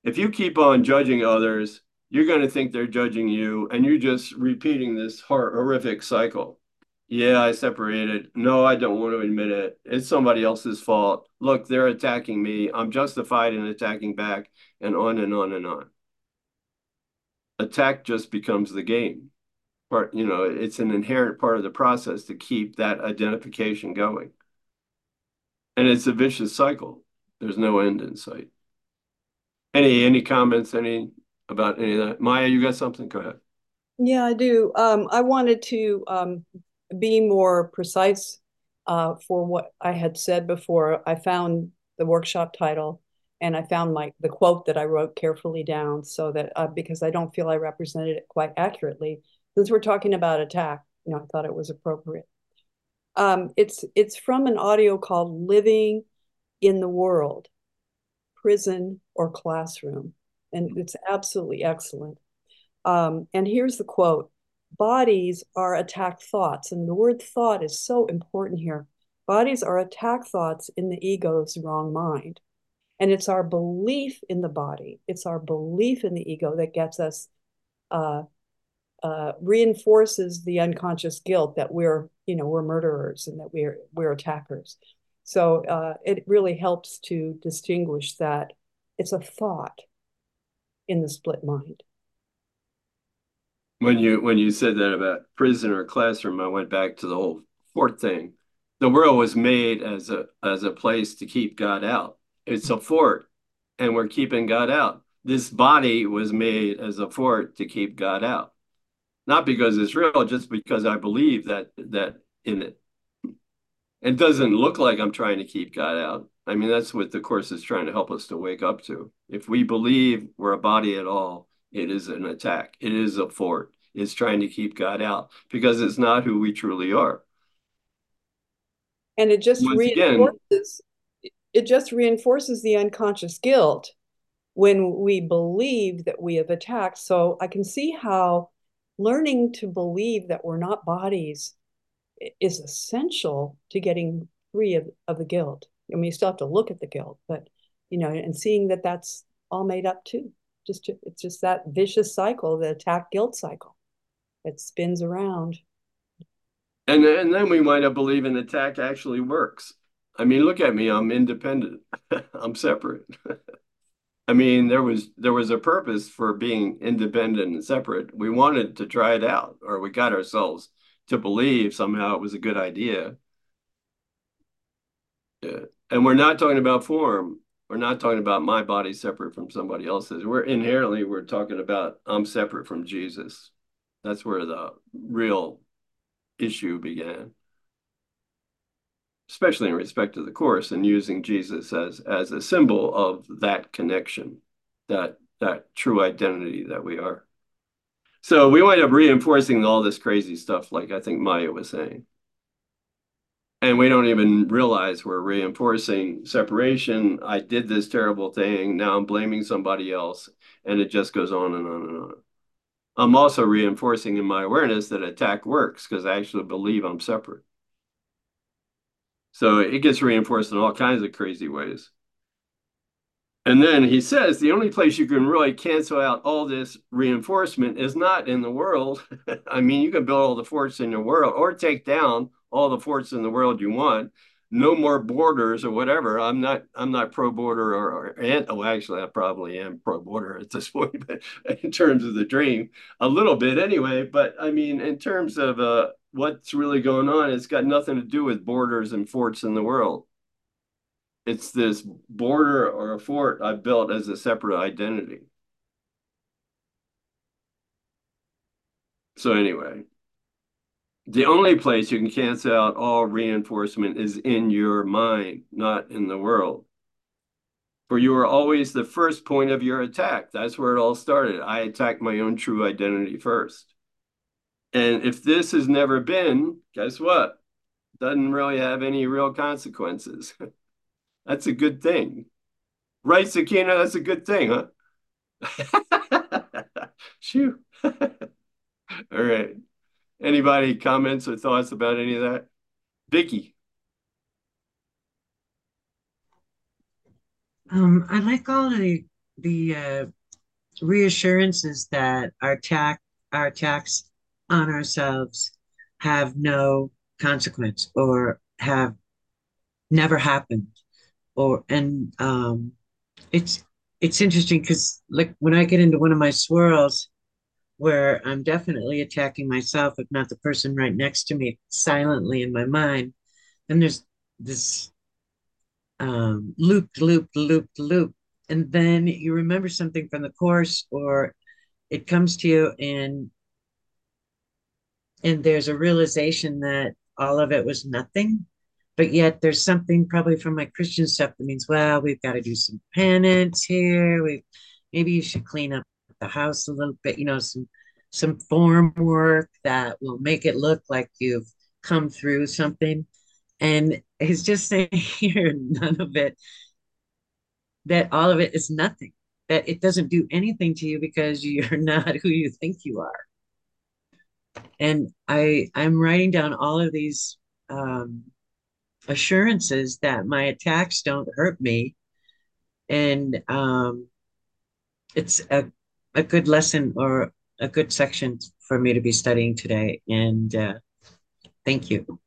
if you keep on judging others, you're going to think they're judging you, and you're just repeating this horrific cycle. Yeah, I separated. No, I don't want to admit it. It's somebody else's fault. Look, they're attacking me. I'm justified in attacking back, and on and on and on. Attack just becomes the game. Part, you know, it's an inherent part of the process to keep that identification going. And it's a vicious cycle. There's no end in sight. Any any comments? Any about any of that. Maya, you got something? Go ahead. Yeah, I do. Um, I wanted to um, be more precise uh, for what I had said before. I found the workshop title and I found my the quote that I wrote carefully down so that uh, because I don't feel I represented it quite accurately. Since we're talking about attack, you know, I thought it was appropriate. Um, it's it's from an audio called "Living in the World," prison or classroom, and it's absolutely excellent. Um, and here's the quote Bodies are attack thoughts. And the word thought is so important here. Bodies are attack thoughts in the ego's wrong mind. And it's our belief in the body, it's our belief in the ego that gets us, uh, uh, reinforces the unconscious guilt that we're, you know, we're murderers and that we're, we're attackers. So uh, it really helps to distinguish that it's a thought in the split mind when you when you said that about prison or classroom, I went back to the whole fort thing. The world was made as a as a place to keep God out. It's a fort, and we're keeping God out. This body was made as a fort to keep God out, not because it's real, just because I believe that that in it. It doesn't look like I'm trying to keep God out. I mean, that's what the course is trying to help us to wake up to. If we believe we're a body at all, it is an attack. It is a fort. It's trying to keep God out because it's not who we truly are. And it just Once reinforces again, it just reinforces the unconscious guilt when we believe that we have attacked. So I can see how learning to believe that we're not bodies is essential to getting free of, of the guilt. I mean, you still have to look at the guilt, but you know, and seeing that that's all made up too just to, it's just that vicious cycle, the attack guilt cycle. that spins around. And and then we wind up believing attack actually works. I mean, look at me. I'm independent. I'm separate. I mean, there was there was a purpose for being independent and separate. We wanted to try it out, or we got ourselves to believe somehow it was a good idea. Yeah. And we're not talking about form we're not talking about my body separate from somebody else's. We're inherently we're talking about I'm separate from Jesus. That's where the real issue began. Especially in respect to the course and using Jesus as as a symbol of that connection, that that true identity that we are. So we wind up reinforcing all this crazy stuff, like I think Maya was saying and we don't even realize we're reinforcing separation. I did this terrible thing. Now I'm blaming somebody else. And it just goes on and on and on. I'm also reinforcing in my awareness that attack works because I actually believe I'm separate. So it gets reinforced in all kinds of crazy ways. And then he says the only place you can really cancel out all this reinforcement is not in the world. I mean, you can build all the forts in your world or take down all the forts in the world you want no more borders or whatever. I'm not I'm not pro border or, or and oh actually I probably am pro border at this point, but in terms of the dream, a little bit anyway. But I mean, in terms of uh, what's really going on, it's got nothing to do with borders and forts in the world. It's this border or a fort I built as a separate identity. So anyway, the only place you can cancel out all reinforcement is in your mind, not in the world. For you are always the first point of your attack. That's where it all started. I attacked my own true identity first. And if this has never been, guess what? Doesn't really have any real consequences. that's a good thing. Right, Sakina? That's a good thing, huh? Shoo. all right. Anybody comments or thoughts about any of that? Vicky. Um, I like all the the uh, reassurances that our tax our attacks on ourselves have no consequence or have never happened or and um it's it's interesting because like when I get into one of my swirls where I'm definitely attacking myself, if not the person right next to me, silently in my mind. And there's this um, loop, loop, loop, loop and then you remember something from the course or it comes to you and and there's a realization that all of it was nothing but yet there's something probably from my christian stuff that means well we've got to do some penance here. We maybe you should clean up the house a little bit you know some some form work that will make it look like you've come through something. And he's just saying here none of it that all of it is nothing that it doesn't do anything to you because you're not who you think you are and i i'm writing down all of these um assurances that my attacks don't hurt me and um it's a, a good lesson or a good section for me to be studying today and uh thank you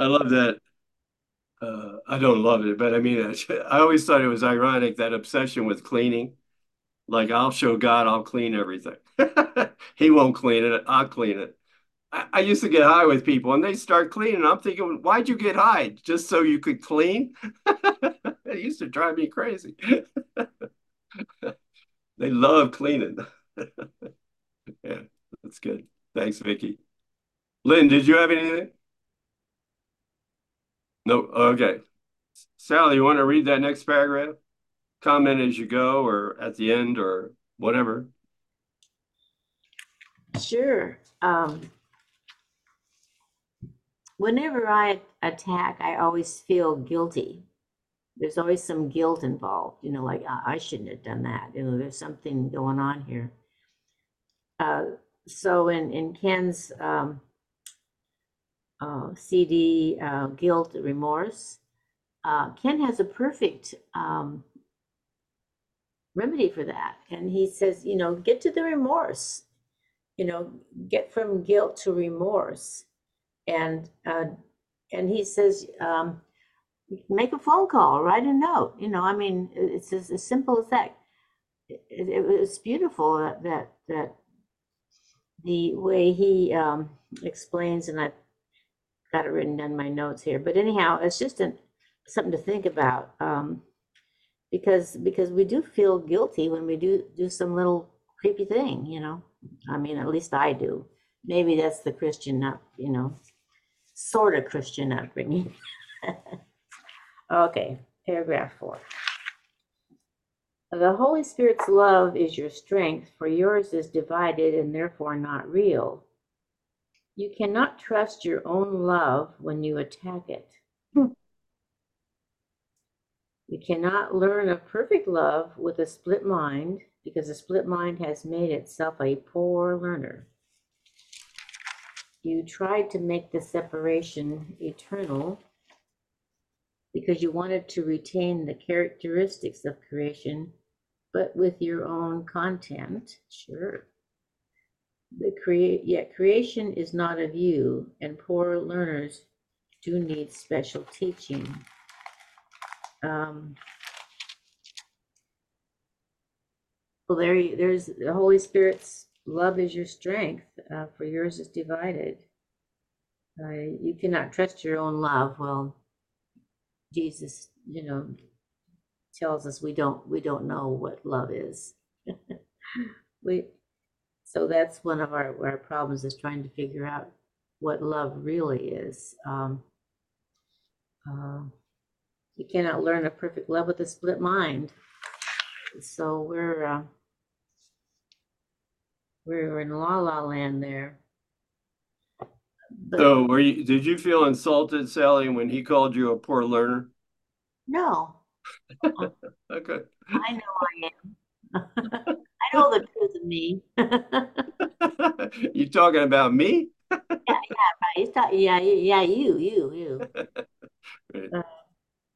I love that. Uh, I don't love it, but I mean, I always thought it was ironic that obsession with cleaning. Like, I'll show God, I'll clean everything. He won't clean it, I'll clean it. I, I used to get high with people and they start cleaning. I'm thinking, why'd you get high? Just so you could clean? It used to drive me crazy. They love cleaning. Yeah, that's good. Thanks, Vicky. Lynn, did you have anything? No, okay. Sally, you want to read that next paragraph? Comment as you go or at the end or whatever. Sure. Um, whenever I attack, I always feel guilty. There's always some guilt involved, you know, like I, I shouldn't have done that. You know, there's something going on here. Uh, so in in Ken's um, uh, CD, uh, Guilt, Remorse, uh, Ken has a perfect um, remedy for that. And he says, you know, get to the remorse, you know, get from guilt to remorse. And uh, and he says, um, make a phone call, write a note. You know, I mean, it's as, as simple as that. It, it, it's beautiful that, that that the way he um, explains, and I've got it written down in my notes here. But anyhow, it's just an, something to think about um, because because we do feel guilty when we do do some little creepy thing, you know. I mean, at least I do. Maybe that's the Christian up, you know, sort of Christian upbringing. okay, paragraph four. The Holy Spirit's love is your strength, for yours is divided and therefore not real. You cannot trust your own love when you attack it. You cannot learn of perfect love with a split mind because a split mind has made itself a poor learner. You tried to make the separation eternal because you wanted to retain the characteristics of creation, but with your own content. Sure. The yet creation is not of you, and poor learners do need special teaching. Um, well, there, you- there's the Holy Spirit's love is your strength, uh, for yours is divided. Uh, you cannot trust your own love. Well, Jesus, you know, tells us we don't we don't know what love is. we so that's one of our, our problems is trying to figure out what love really is. Um, uh, you cannot learn a perfect love with a split mind. So we're uh, we're in la la land there. But So were you, did you feel insulted, Sally, when he called you a poor learner? no, Okay. I know I am. I know the truth of me. You talking about me? He's talking, yeah, yeah, you, you, you. Right.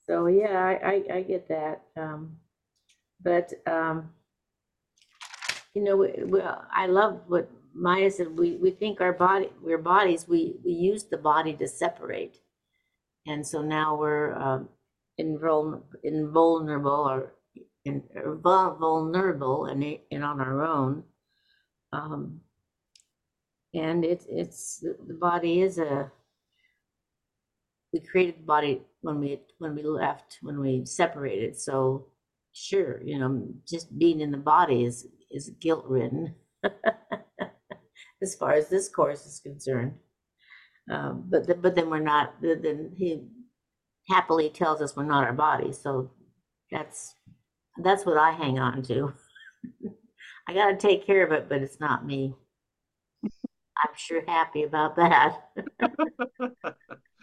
So yeah, I, I, I get that. Um, but um, you know, we- well, I love what Maya said. We we think our body, we're bodies. We we use the body to separate, and so now we're um, invulnerable, or in, vulnerable, and it- and on our own. Um, and it's it's the body is a we created the body when we when we left when we separated. So sure, you know, just being in the body is is guilt ridden as far as this course is concerned. Um, but the, but then we're not. Then he happily tells us we're not our body. So that's that's what I hang on to. I got to take care of it, but it's not me. I'm sure happy about that.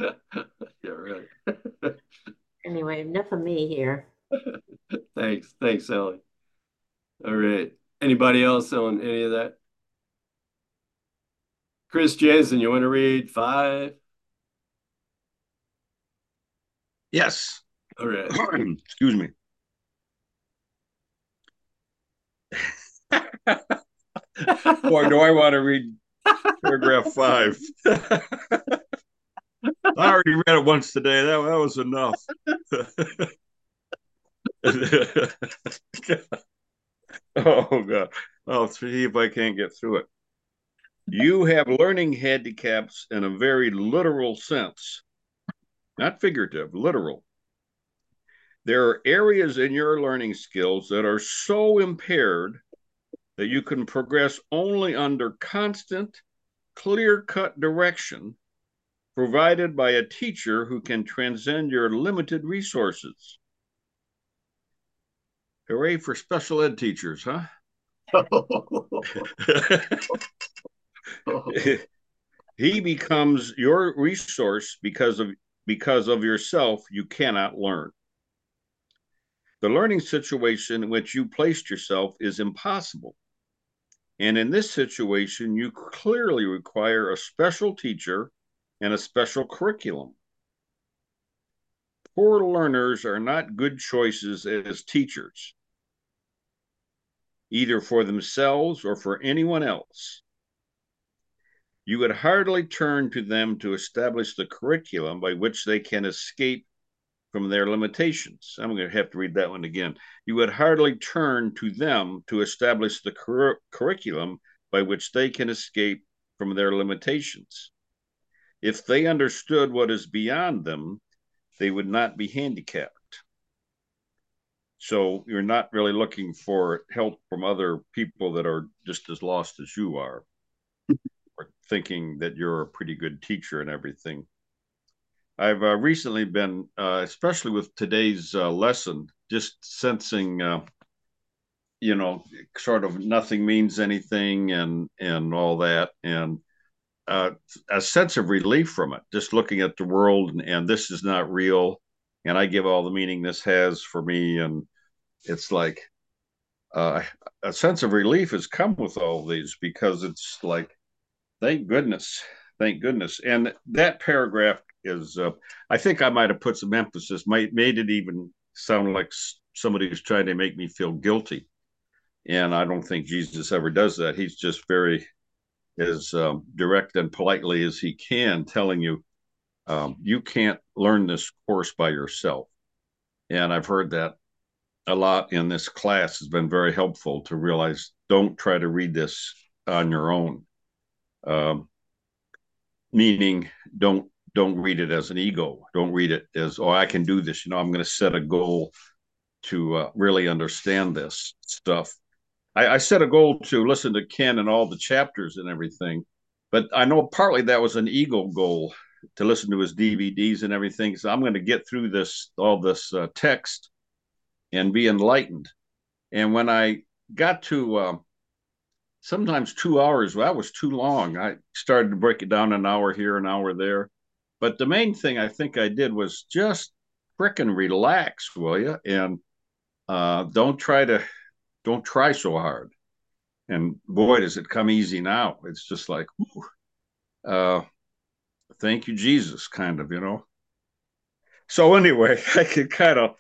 yeah, right. anyway, enough of me here. thanks, thanks, Ellie. All right. Anybody else on any of that? Chris Jensen, you want to read five? Yes. All right. Excuse me. Boy, do I want to read paragraph five. I already read it once today. That, that was enough. oh, God. I'll see if I can't get through it. You have learning handicaps in a very literal sense, not figurative, literal. There are areas in your learning skills that are so impaired that you can progress only under constant, clear cut direction provided by a teacher who can transcend your limited resources. Hooray for special ed teachers, huh? he becomes your resource because of because of yourself you cannot learn the learning situation in which you placed yourself is impossible and in this situation you clearly require a special teacher and a special curriculum poor learners are not good choices as teachers either for themselves or for anyone else you would hardly turn to them to establish the curriculum by which they can escape from their limitations. I'm going to have to read that one again. You would hardly turn to them to establish the cur- curriculum by which they can escape from their limitations. If they understood what is beyond them, they would not be handicapped. So you're not really looking for help from other people that are just as lost as you are or thinking that you're a pretty good teacher and everything. I've uh, recently been, uh, especially with today's uh, lesson, just sensing, uh, you know, sort of nothing means anything and and all that, and uh, a sense of relief from it. Just looking at the world and, and this is not real, and I give all the meaning this has for me, and it's like uh, a sense of relief has come with all these because it's like Thank goodness. Thank goodness. And that paragraph is, uh, I think I might have put some emphasis, might made it even sound like somebody who's trying to make me feel guilty. And I don't think Jesus ever does that. He's just very as um, direct and politely as he can, telling you um, you can't learn this course by yourself. And I've heard that a lot in this class has been very helpful to realize don't try to read this on your own um, meaning don't don't read it as an ego. Don't read it as oh I can do this. You know I'm going to set a goal to uh, really understand this stuff. I, I set a goal to listen to Ken and all the chapters and everything, but I know partly that was an ego goal to listen to his DVDs and everything. So I'm going to get through this all this uh, text and be enlightened. And when I got to uh, sometimes two hours. Well, that was too long. I started to break it down an hour here, an hour there. But the main thing I think I did was just fricking relax, will you? And uh, don't try to, don't try so hard. And boy, does it come easy now. It's just like, uh, thank you, Jesus, kind of, you know. So anyway, I could kind of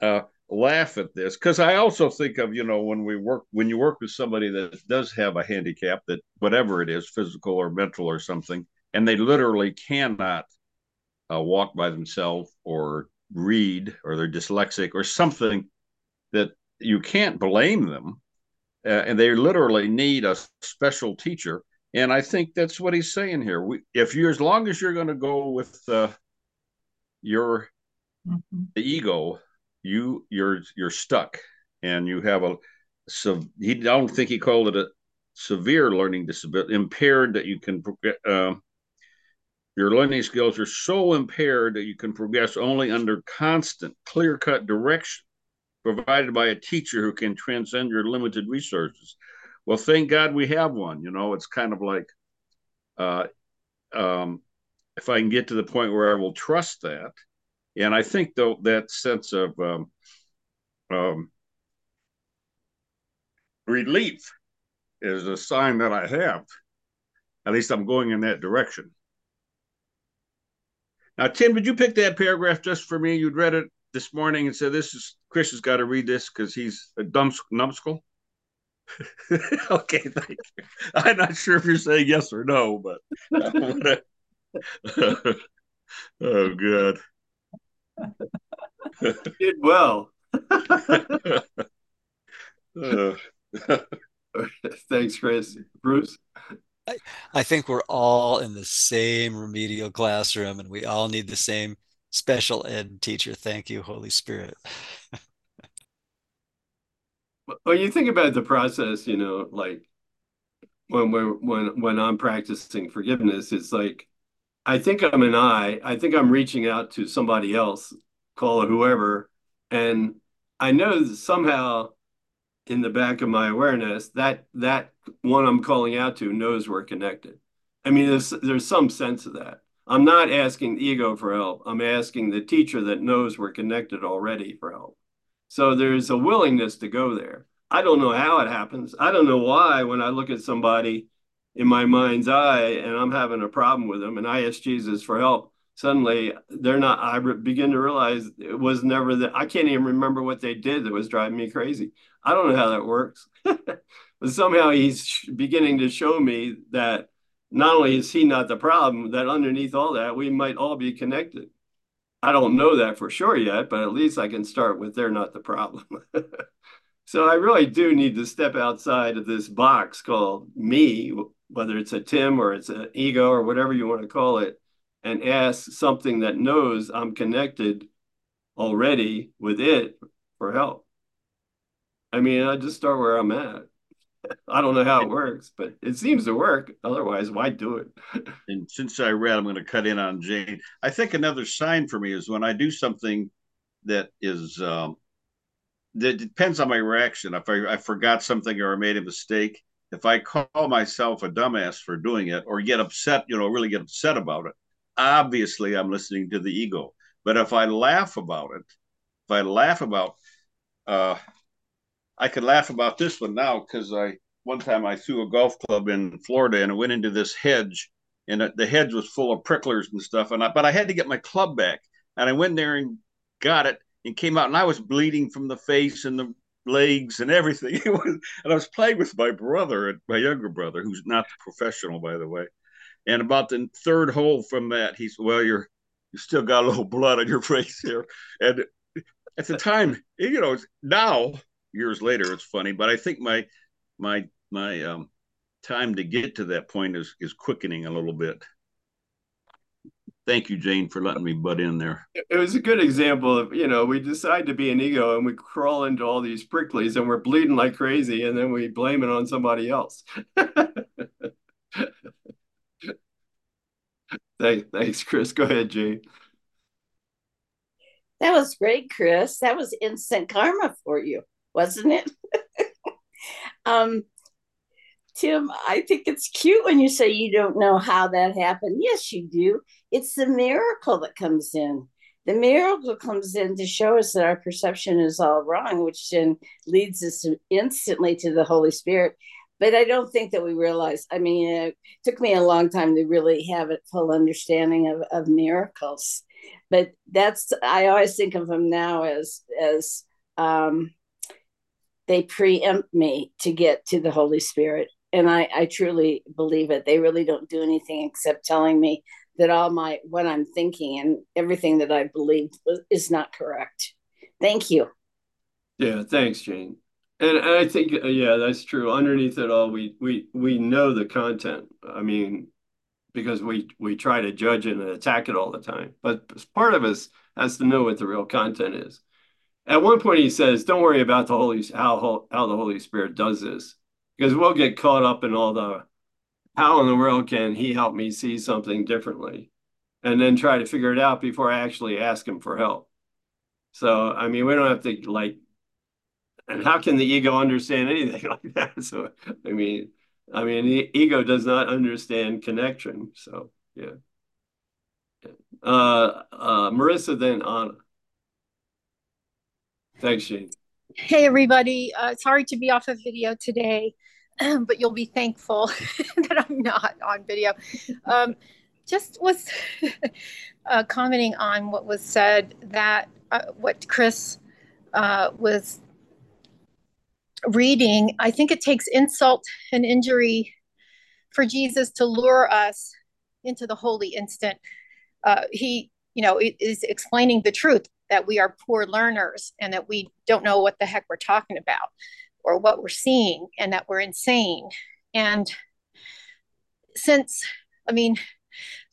uh, laugh at this because I also think of you know when we work when you work with somebody that does have a handicap that whatever it is physical or mental or something and they literally cannot uh, walk by themselves or read or they're dyslexic or something that you can't blame them uh, and they literally need a special teacher. And I think that's what he's saying here. We, if you're as long as you're going to go with uh, you're mm-hmm. the ego, you you're you're stuck, and you have a so he I don't think he called it a severe learning disability, impaired that you can uh, your learning skills are so impaired that you can progress only under constant, clear cut direction provided by a teacher who can transcend your limited resources. Well, thank God we have one. You know, it's kind of like uh, um, if I can get to the point where I will trust that. And I think, though, that sense of um, um, relief is a sign that I have. At least I'm going in that direction. Now, Tim, did you pick that paragraph just for me? You'd read it this morning and said, "This is Chris has got to read this because he's a dumb numbskull." okay, thank you. I'm not sure if you're saying yes or no, but oh, good. Did well. uh. Thanks, Chris. Bruce. I, I think we're all in the same remedial classroom and we all need the same special ed teacher. Thank you, Holy Spirit. well, you think about the process, you know, like when we're when when I'm practicing forgiveness, it's like I think I'm an I. I think I'm reaching out to somebody else, call it whoever, and I know somehow in the back of my awareness that that one I'm calling out to knows we're connected. I mean, there's there's some sense of that. I'm not asking ego for help. I'm asking the teacher that knows we're connected already for help. So there's a willingness to go there. I don't know how it happens. I don't know why when I look at somebody in my mind's eye and I'm having a problem with them and I ask Jesus for help, suddenly they're not i begin to realize it was never that i can't even remember what they did that was driving me crazy i don't know how that works but somehow he's beginning to show me that not only is he not the problem that underneath all that we might all be connected i don't know that for sure yet but at least i can start with they're not the problem so i really do need to step outside of this box called me whether it's a tim or it's an ego or whatever you want to call it and ask something that knows I'm connected already with it for help. I mean, I just start where I'm at. I don't know how it works, but it seems to work. Otherwise, why do it? and since I read, I'm going to cut in on Jane. I think another sign for me is when I do something that is um, that depends on my reaction. If I, I forgot something or I made a mistake, if I call myself a dumbass for doing it or get upset, you know, really get upset about it, obviously I'm listening to the ego. But if I laugh about it, if I laugh about, uh, I could laugh about this one now because I one time I threw a golf club in Florida and it went into this hedge, and the hedge was full of pricklers and stuff. And I, but I had to get my club back, and I went there and got it and came out, and I was bleeding from the face and the legs and everything. Was, and I was playing with my brother, my younger brother, who's not professional, by the way. And about the third hole from that, he said, "Well, you're you still got a little blood on your face here." And at the time, you know, now years later, it's funny, but I think my my my um, time to get to that point is is quickening a little bit. Thank you, Jane, for letting me butt in there. It was a good example of, you know, we decide to be an ego and we crawl into all these pricklies and we're bleeding like crazy and then we blame it on somebody else. Thanks, thanks, Chris. Go ahead, Jane. That was great, Chris. That was instant karma for you, wasn't it? um, Tim, I think it's cute when you say you don't know how that happened. Yes, you do. It's the miracle that comes in. The miracle comes in to show us that our perception is all wrong, which then leads us instantly to the Holy Spirit but I don't think that we realize. I mean, it took me a long time to really have a full understanding of, of miracles. But that's I always think of them now as as um, they preempt me to get to the Holy Spirit, and I, I truly believe it. They really don't do anything except telling me that all my what I'm thinking and everything that I believed is not correct. Thank you. Yeah, thanks, Jane. And I think, uh, yeah, that's true. Underneath it all, we we we know the content. I mean, because we we try to judge it and attack it all the time. But part of us has to know what the real content is. At one point, he says, "Don't worry about the Holy how how the Holy Spirit does this, because we'll get caught up in all the how in the world can He help me see something differently, and then try to figure it out before I actually ask Him for help." So, I mean, we don't have to like. And how can the ego understand anything like that? So, I mean, I mean, the ego does not understand connection. So, yeah. Uh, uh, Marissa, then Anna. Thanks, Shane. Hey, everybody. Uh, sorry to be off of video today, but you'll be thankful that I'm not on video. Um, just was uh, commenting on what was said that uh, what Chris uh, was reading. I think it takes insult and injury for Jesus to lure us into the holy instant. Uh, he, you know, is explaining the truth that we are poor learners and that we don't know what the heck we're talking about or what we're seeing and that we're insane. And since, I mean,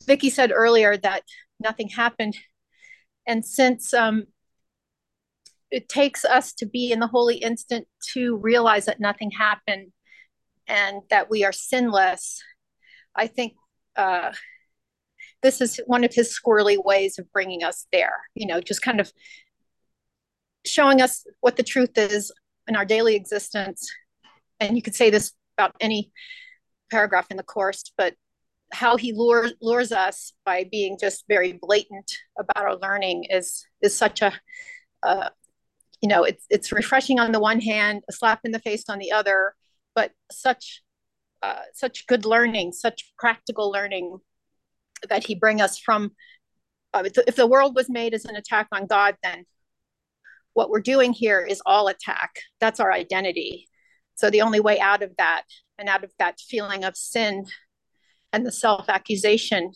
Vicki said earlier that nothing happened. And since um, it takes us to be in the holy instant to realize that nothing happened and that we are sinless, I think uh, this is one of his squirrely ways of bringing us there, you know, just kind of showing us what the truth is in our daily existence. And you could say this about any paragraph in the course, but how he lures lures us by being just very blatant about our learning is is such a uh, you know it's it's refreshing on the one hand a slap in the face on the other but such uh, such good learning such practical learning that he bring us from uh, if, the, world was made as an attack on god then what we're doing here is all attack that's our identity so the only way out of that and out of that feeling of sin and the self accusation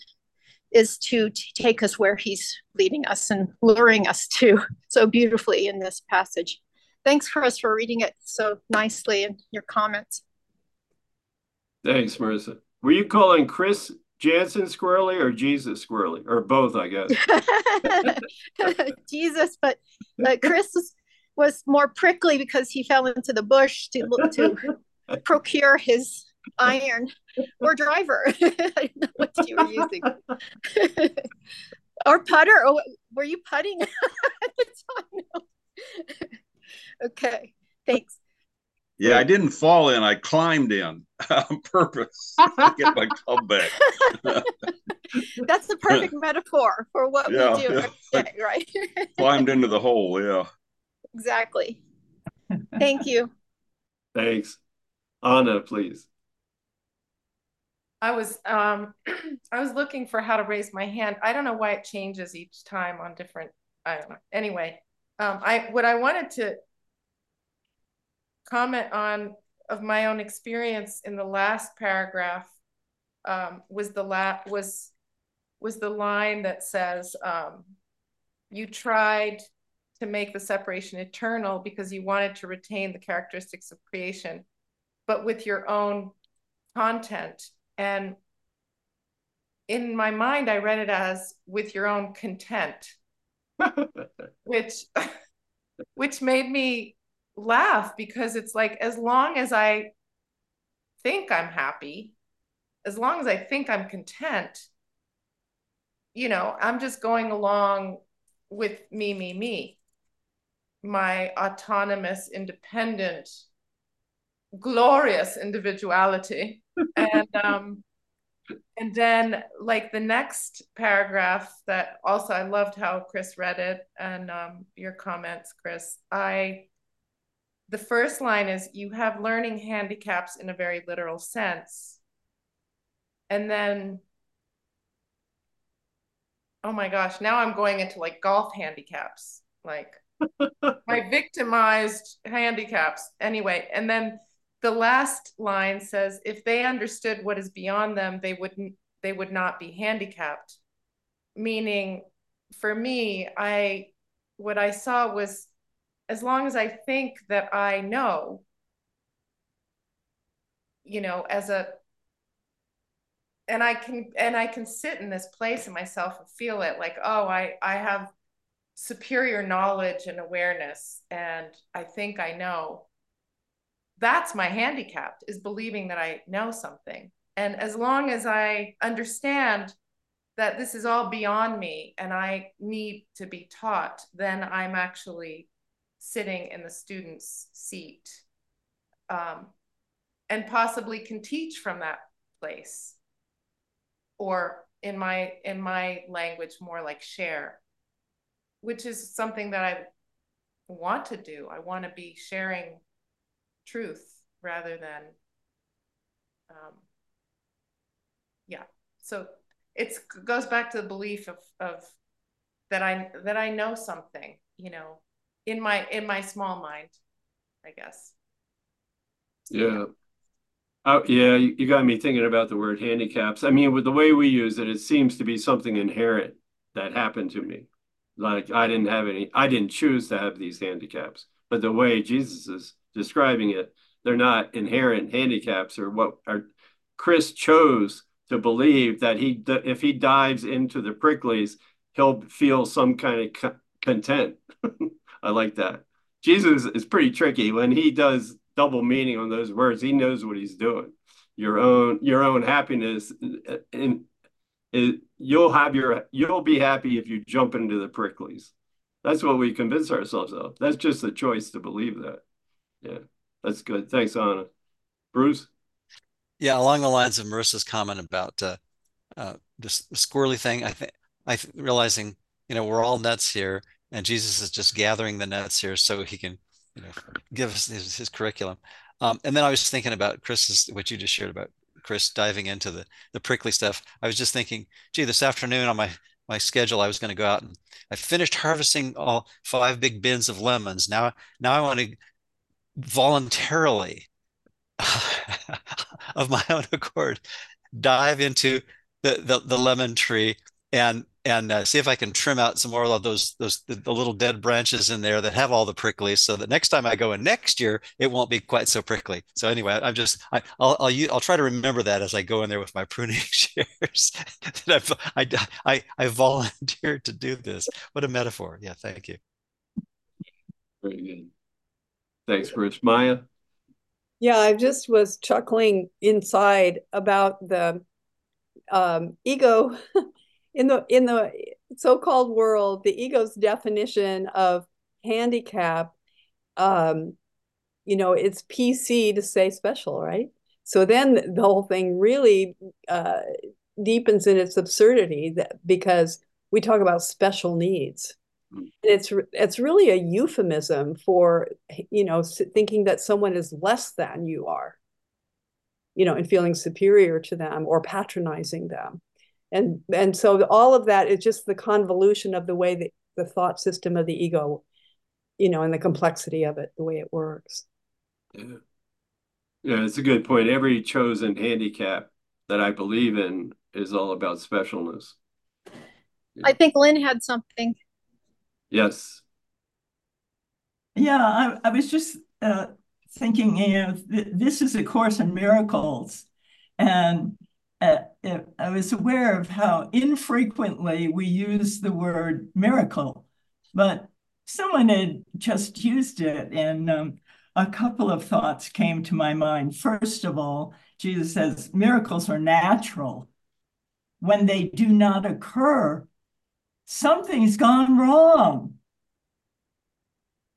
is to, to take us where he's leading us and luring us to so beautifully in this passage. Thanks, Chris, for reading it so nicely and your comments. Thanks, Marissa. Were you calling Chris Jansen squirrely or Jesus squirrely or both? I guess Jesus, but uh, Chris was, was more prickly because he fell into the bush to look to procure his iron or driver. I don't know what you were using. or putter. Or were you putting at the time? okay, thanks. Yeah, I didn't fall in. I climbed in on purpose to get my club back. That's the perfect metaphor for what yeah, we do yeah. every day, right? climbed into the hole, yeah. Exactly. Thank you. Thanks. Anna, please. I was um I was looking for how to raise my hand. I don't know why it changes each time on different I don't know. Anyway, um I what I wanted to comment on of my own experience in the last paragraph um was the la was was the line that says um you tried to make the separation eternal because you wanted to retain the characteristics of creation but with your own content. And in my mind, I read it as with your own content, which which made me laugh because it's like as long as I think I'm happy, as long as I think I'm content, you know, I'm just going along with me, me, me, my autonomous, independent, glorious individuality. And um and then like the next paragraph that also I loved how Chris read it and um your comments Chris. I the first line is you have learning handicaps in a very literal sense. And then oh my gosh now I'm going into like golf handicaps like my victimized handicaps. Anyway and then the last line says if they understood what is beyond them they wouldn't they would not be handicapped. Meaning for me i what i saw was as long as i think that i know you know as a and I can and I can sit in this place in myself and feel it like, oh, I I have superior knowledge and awareness and I think I know. That's my handicap is believing that I know something. And as long as I understand that this is all beyond me and I need to be taught, then I'm actually sitting in the student's seat um, and possibly can teach from that place. Or in my in my language more like share which is something that i want to do. I want to be sharing truth rather than um, yeah. So it goes back to the belief of of that I that I know something, you know, in my in my small mind, I guess. Yeah. Oh, yeah, you got me thinking about the word handicaps. I mean, with the way we use it, it seems to be something inherent that happened to me. Like I didn't have any, I didn't choose to have these handicaps. But the way Jesus is describing it, they're not inherent handicaps or what are Chris chose to believe that he if he dives into the pricklies, he'll feel some kind of co- content. I like that. Jesus is pretty tricky when he does double meaning on those words. He knows what he's doing. Your own your own happiness and you'll have your you'll be happy if you jump into the pricklies. That's what we convince ourselves of. That's just a choice to believe that. Yeah, that's good. Thanks, Anna. Bruce. Yeah, along the lines of Marissa's comment about uh, uh, this squirrely thing, I think I th- realizing you know we're all nuts here, and Jesus is just gathering the nuts here so he can you know give us his, his curriculum. Um, and then I was thinking about Chris's what you just shared about Chris diving into the the prickly stuff. I was just thinking, gee, this afternoon on my my schedule, I was going to go out and I finished harvesting all five big bins of lemons. Now now I want to voluntarily of my own accord dive into the, the, the lemon tree and and uh, see if I can trim out some more of those those the, the, little dead branches in there that have all the pricklies, so that next time I go in next year, it won't be quite so prickly. So anyway, I'm just I, will I'll I'll try to remember that as I go in there with my pruning shears. that i I, I I volunteered to do this. What a metaphor! Yeah, thank you. Very good. Thanks, Bruce. Maya. Yeah, I just was chuckling inside about the um, ego in the in the so-called world. The ego's definition of handicap, um, you know, it's PC to say special, right? So then the whole thing really uh, deepens in its absurdity that because we talk about special needs and it's it's really a euphemism for you know thinking that someone is less than you are you know and feeling superior to them or patronizing them and and so all of that is just the convolution of the way that the thought system of the ego you know and the complexity of it the way it works. Yeah. Yeah it's a good point. Every chosen handicap that i believe in is all about specialness. I think lynn had something. Yes. Yeah, I, I was just uh, thinking, you know, th this is a course in miracles, and uh, I was aware of how infrequently we use the word miracle, but someone had just used it, and um, a couple of thoughts came to my mind. First of all, Jesus says miracles are natural. When they do not occur, something's gone wrong.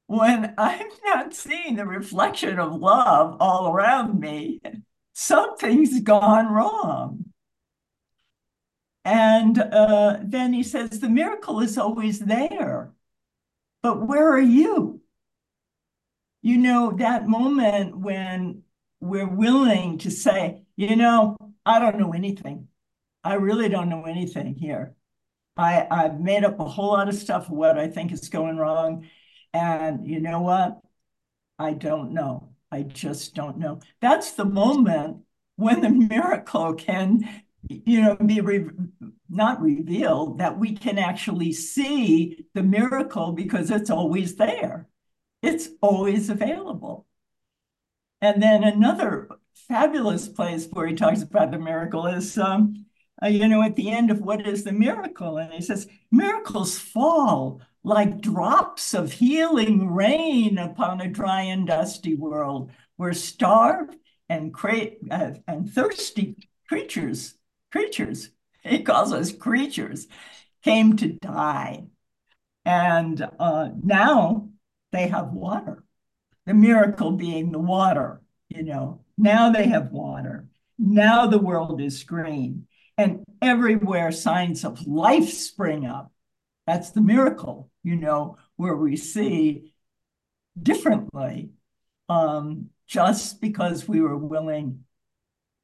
When I'm not seeing the reflection of love all around me, something's gone wrong. And uh, then he says, the miracle is always there, but where are you? You know, that moment when we're willing to say, you know, I don't know anything. I really don't know anything here. I, I've made up a whole lot of stuff of what I think is going wrong. And you know what? I don't know. I just don't know. That's the moment when the miracle can, you know, be re not revealed, that we can actually see the miracle because it's always there. It's always available. And then another fabulous place where he talks about the miracle is, um, uh, you know, at the end of what is the miracle? And he says, miracles fall like drops of healing rain upon a dry and dusty world where starved and cra- uh, and thirsty creatures, creatures, he calls us creatures, came to die. And uh, now they have water. The miracle being the water, you know. Now they have water. Now the world is green. And everywhere signs of life spring up. That's the miracle, you know, where we see differently um, just because we were willing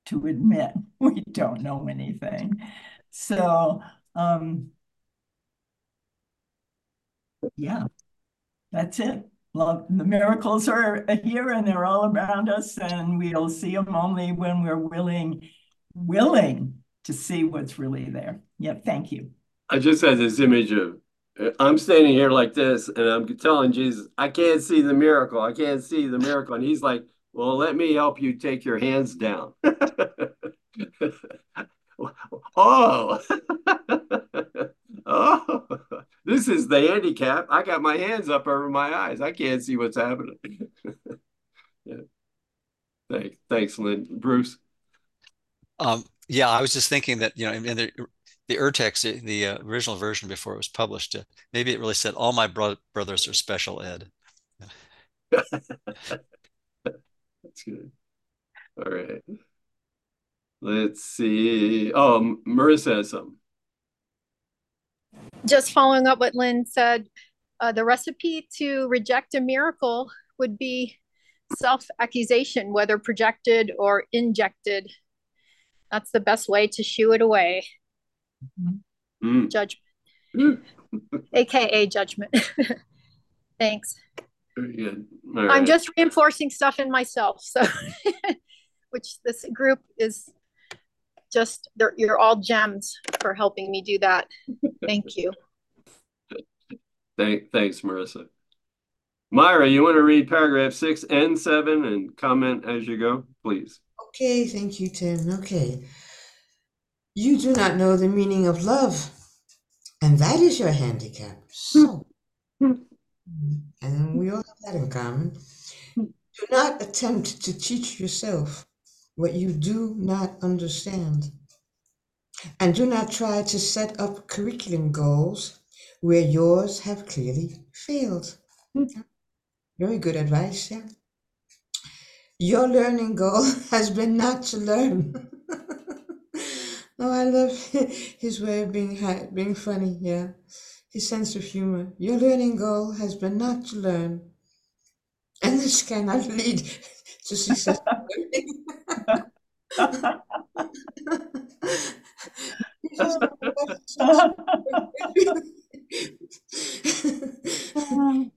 to admit we don't know anything. So, um, yeah, that's it. Love the miracles are here and they're all around us, and we'll see them only when we're willing, willing to see what's really there. Yeah, thank you. I just had this image of I'm standing here like this, and I'm telling Jesus, I can't see the miracle. I can't see the miracle. And he's like, Well, let me help you take your hands down. oh, oh, this is the handicap. I got my hands up over my eyes. I can't see what's happening. yeah. Thanks, thanks, Lynn. Bruce. Um, yeah, I was just thinking that you know, in the the Urtext, the, the uh, original version before it was published, uh, maybe it really said, "All my bro- brothers are special ed." That's good. All right. Let's see. Oh, Marissa has some. Just following up what Lynn said, uh, the recipe to reject a miracle would be self accusation, whether projected or injected. That's the best way to shoo it away. Mm. Judgment, Mm. AKA judgment. Thanks. Very good. All I'm right. just reinforcing stuff in myself. So, which this group is just, they're, you're all gems for helping me do that. Thank you. Thank, thanks, Marissa. Myra, you want to read paragraph six and seven and comment as you go, please? Okay, thank you, Tim. Okay. You do not know the meaning of love, and that is your handicap. So, and we all have that in common. Do not attempt to teach yourself what you do not understand. And do not try to set up curriculum goals where yours have clearly failed. Very good advice, yeah. Your learning goal has been not to learn. oh, I love his way of being being funny. Yeah, his sense of humor. Your learning goal has been not to learn, and this cannot lead to successful learning.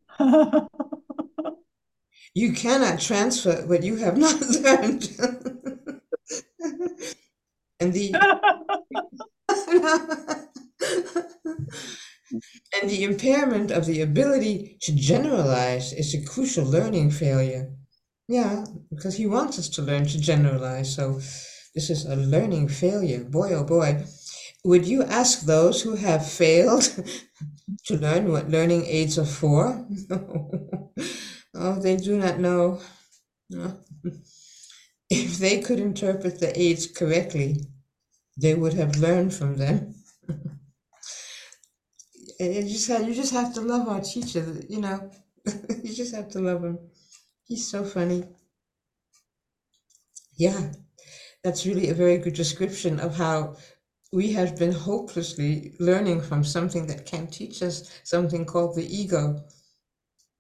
You cannot transfer what you have not learned. And the and the impairment of the ability to generalize is a crucial learning failure. Yeah, because he wants us to learn to generalize. So this is a learning failure. Boy, oh boy. Would you ask those who have failed to learn what learning aids are for? oh, they do not know. No. If they could interpret the aids correctly, they would have learned from them. You just have, you just have to love our teacher, you know. you just have to love him. He's so funny. Yeah, that's really a very good description of how we have been hopelessly learning from something that can't teach us something called the ego.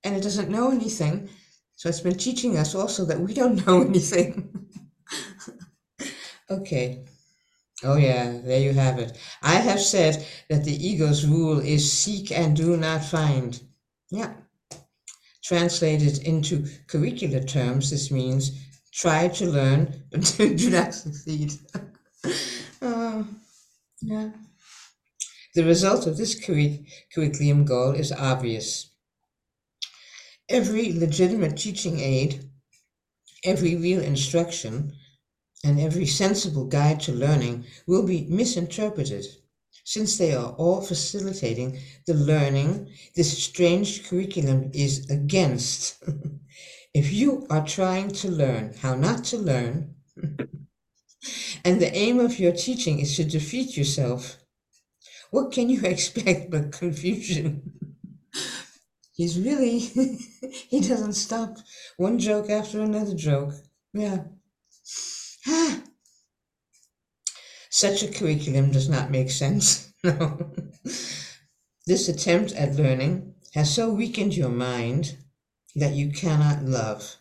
And it doesn't know anything. So it's been teaching us also that we don't know anything. okay. Oh, yeah, there you have it. I have said that the ego's rule is seek and do not find. Yeah. Translated into curricular terms, this means try to learn, but do not succeed. Oh, yeah. The result of this curri- curriculum goal is obvious. Every legitimate teaching aid Every real instruction and every sensible guide to learning will be misinterpreted since they are all facilitating the learning this strange curriculum is against. if you are trying to learn how not to learn, and the aim of your teaching is to defeat yourself, what can you expect but confusion? He's really, he doesn't stop one joke after another joke. Yeah. Such a curriculum does not make sense. No. this attempt at learning has so weakened your mind that you cannot love,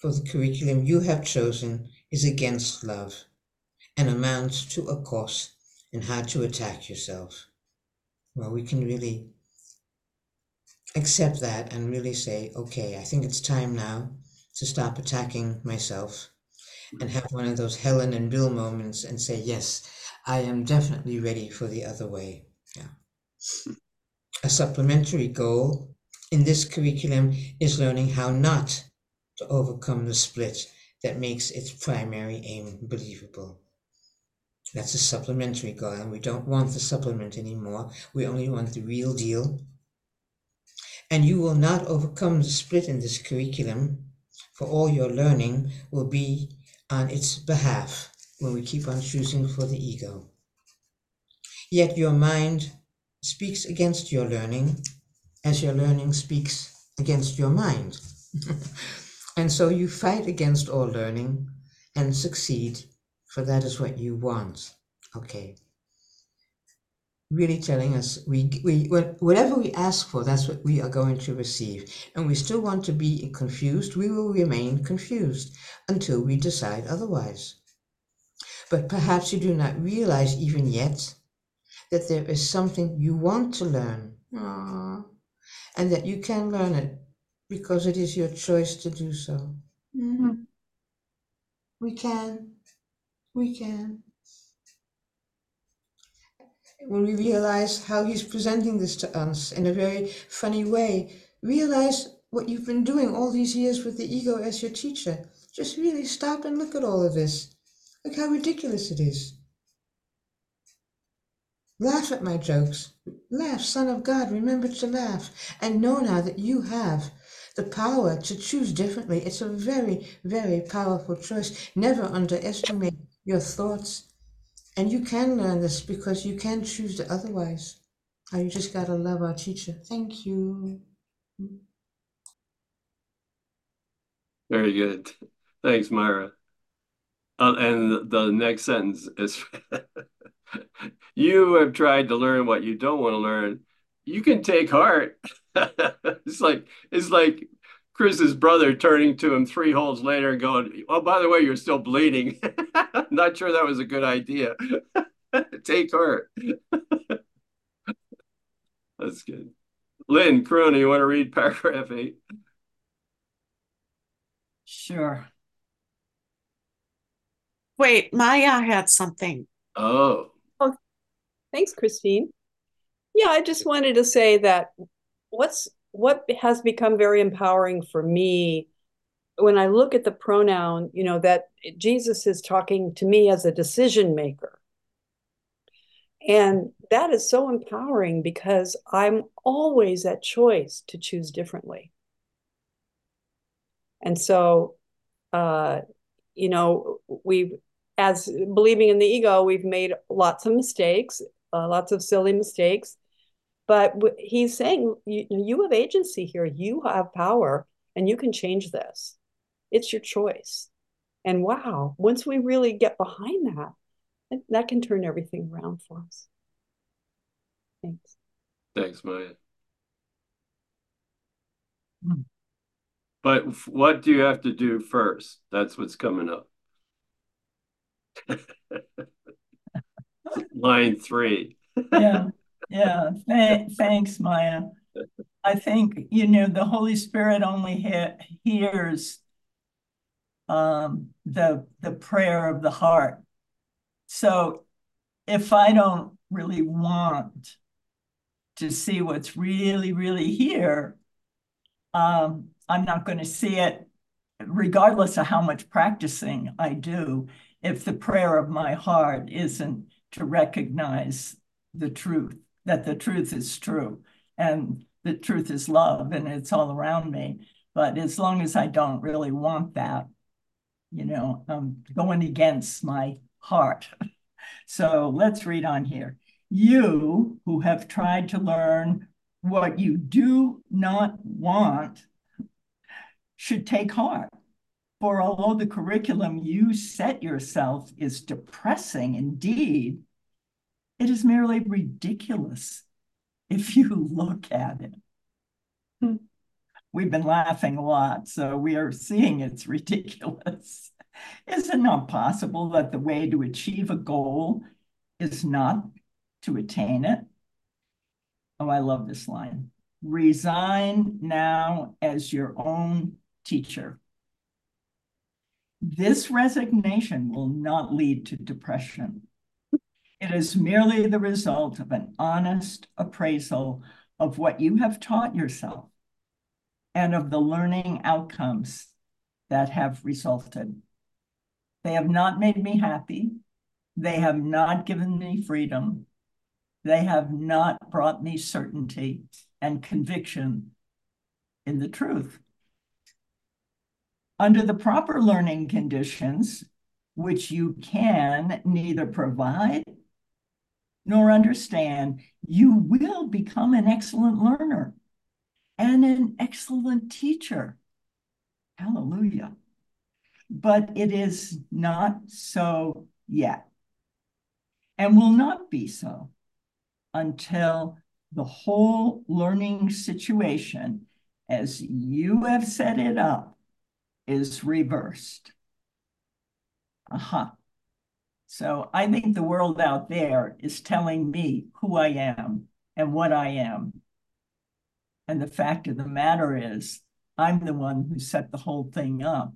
for the curriculum you have chosen is against love and amounts to a course in how to attack yourself. Well, we can really accept that and really say, okay, I think it's time now to stop attacking myself and have one of those Helen and Bill moments and say, yes, I am definitely ready for the other way. Yeah. A supplementary goal in this curriculum is learning how not to overcome the split that makes its primary aim believable. That's a supplementary goal, and we don't want the supplement anymore. We only want the real deal. And you will not overcome the split in this curriculum, for all your learning will be on its behalf when we keep on choosing for the ego. Yet your mind speaks against your learning as your learning speaks against your mind. and so you fight against all learning and succeed, for that is what you want. Okay. Really telling us we, we whatever we ask for, that's what we are going to receive. And we still want to be confused, we will remain confused until we decide otherwise. But perhaps you do not realize even yet that there is something you want to learn. Aww. And that you can learn it because it is your choice to do so. Mm-hmm. We can. We can. When we realize how he's presenting this to us in a very funny way, realize what you've been doing all these years with the ego as your teacher. Just really stop and look at all of this. Look how ridiculous it is. Laugh at my jokes. Laugh, Son of God, remember to laugh. And know now that you have the power to choose differently. It's a very, very powerful choice. Never underestimate your thoughts. And you can learn this because you can choose to otherwise. Oh, you just got to love our teacher. Thank you. Very good. Thanks, Myra. Uh, and the next sentence is you have tried to learn what you don't want to learn. You can take heart. it's like it's like Chris's brother turning to him three holes later and going, "Oh, by the way, you're still bleeding." Not sure that was a good idea. take heart. That's good. Lynn Corona, you want to read paragraph eight? Sure. Wait, Maya had something. Oh. Oh, thanks, Christine. Yeah, I just wanted to say that what's what has become very empowering for me when I look at the pronoun, you know, that Jesus is talking to me as a decision maker. And that is so empowering because I'm always at choice to choose differently. And so, uh, you know, we've, as believing in the ego, we've made lots of mistakes, uh, lots of silly mistakes. But he's saying, you, you have agency here, you have power, and you can change this. It's your choice. And wow, once we really get behind that, that can turn everything around for us. Thanks. Thanks, Maya. Hmm. But what do you have to do first? That's what's coming up. Line three. yeah, yeah. Th thanks, Maya. I think, you know, the Holy Spirit only he hears um, the, the prayer of the heart. So if I don't really want to see what's really, really here, um, I'm not going to see it regardless of how much practicing I do, if the prayer of my heart isn't to recognize the truth, that the truth is true and the truth is love and it's all around me. But as long as I don't really want that, you mm-hmm. know, I'm going against my heart. so let's read on here. You who have tried to learn what you do not want should take heart. For although the curriculum you set yourself is depressing indeed, it is merely ridiculous if you look at it. Hmm. We've been laughing a lot, so we are seeing it's ridiculous. Is it not possible that the way to achieve a goal is not to attain it? Oh, I love this line. Resign now as your own teacher. This resignation will not lead to depression. It is merely the result of an honest appraisal of what you have taught yourself and of the learning outcomes that have resulted. They have not made me happy. They have not given me freedom. They have not brought me certainty and conviction in the truth. Under the proper learning conditions, which you can neither provide nor understand, you will become an excellent learner and an excellent teacher. Hallelujah. But it is not so yet and will not be so until the whole learning situation, as you have set it up, is reversed. Aha. Uh -huh. So I think the world out there is telling me who I am and what I am. And the fact of the matter is, I'm the one who set the whole thing up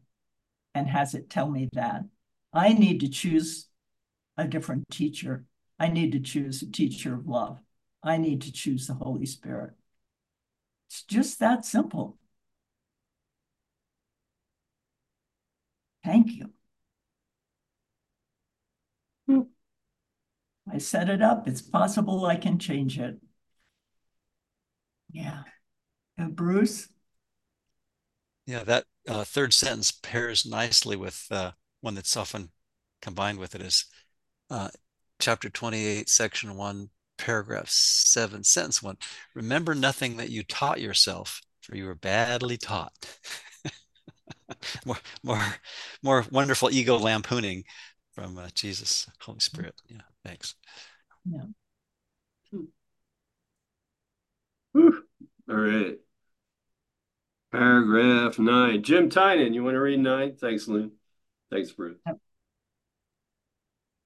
and has it tell me that. I need to choose a different teacher. I need to choose a teacher of love. I need to choose the Holy Spirit. It's just that simple. Thank you. Hmm. I set it up. It's possible I can change it. Yeah. Uh, Bruce? Yeah, that uh, third sentence pairs nicely with uh, one that's often combined with it is uh, chapter 28, section 1, paragraph 7, sentence 1. Remember nothing that you taught yourself, for you were badly taught. more, more, more wonderful ego lampooning from uh, Jesus, Holy Spirit. Yeah, thanks. Yeah. Whew. All right. Paragraph nine. Jim Tynan, you want to read nine? Thanks, Lynn. Thanks, Bruce.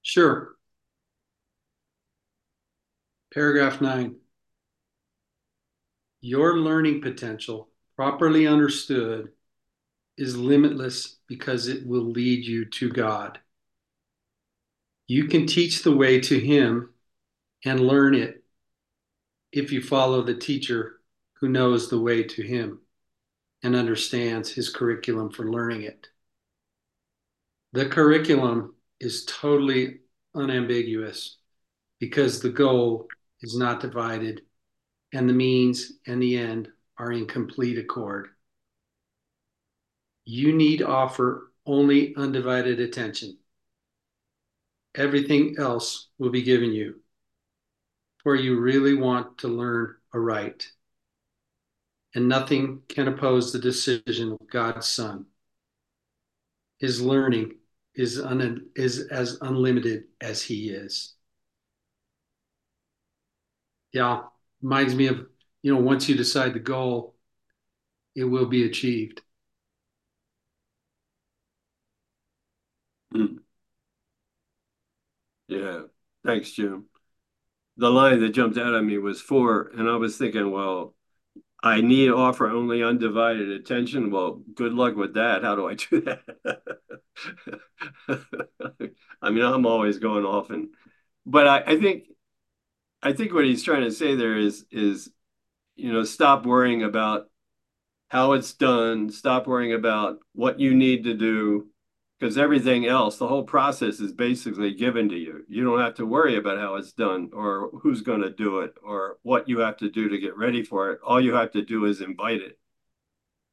Sure. Paragraph nine. Your learning potential, properly understood, is limitless because it will lead you to God. You can teach the way to Him and learn it if you follow the teacher who knows the way to Him and understands His curriculum for learning it. The curriculum is totally unambiguous because the goal is not divided and the means and the end are in complete accord. You need offer only undivided attention everything else will be given you, for you really want to learn aright. And nothing can oppose the decision of God's Son. His learning is, un- is as unlimited as He is. Yeah, reminds me of, you know, once you decide the goal, it will be achieved. Mm. Yeah, thanks, Jim. The line that jumped out at me was four, and I was thinking, well, I need to offer only undivided attention. Well, good luck with that. How do I do that? I mean, I'm always going off and, but I, I think, I think what he's trying to say there is, is, you know, stop worrying about how it's done, stop worrying about what you need to do, because everything else, the whole process is basically given to you. You don't have to worry about how it's done or who's going to do it or what you have to do to get ready for it. All you have to do is invite it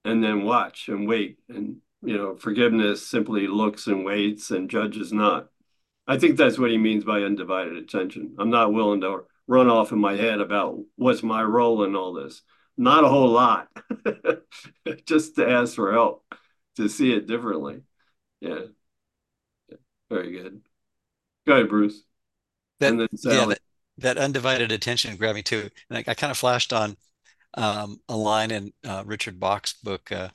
and then watch and wait. And, you know, forgiveness simply looks and waits and judges not. I think that's what he means by undivided attention. I'm not willing to run off in my head about what's my role in all this. Not a whole lot, just to ask for help, to see it differently. Yeah. yeah. Very good. Go ahead, Bruce. That, yeah, that, that, undivided attention grabbed me too. And I, I kind of flashed on um, a line in uh, Richard Bach's book, uh,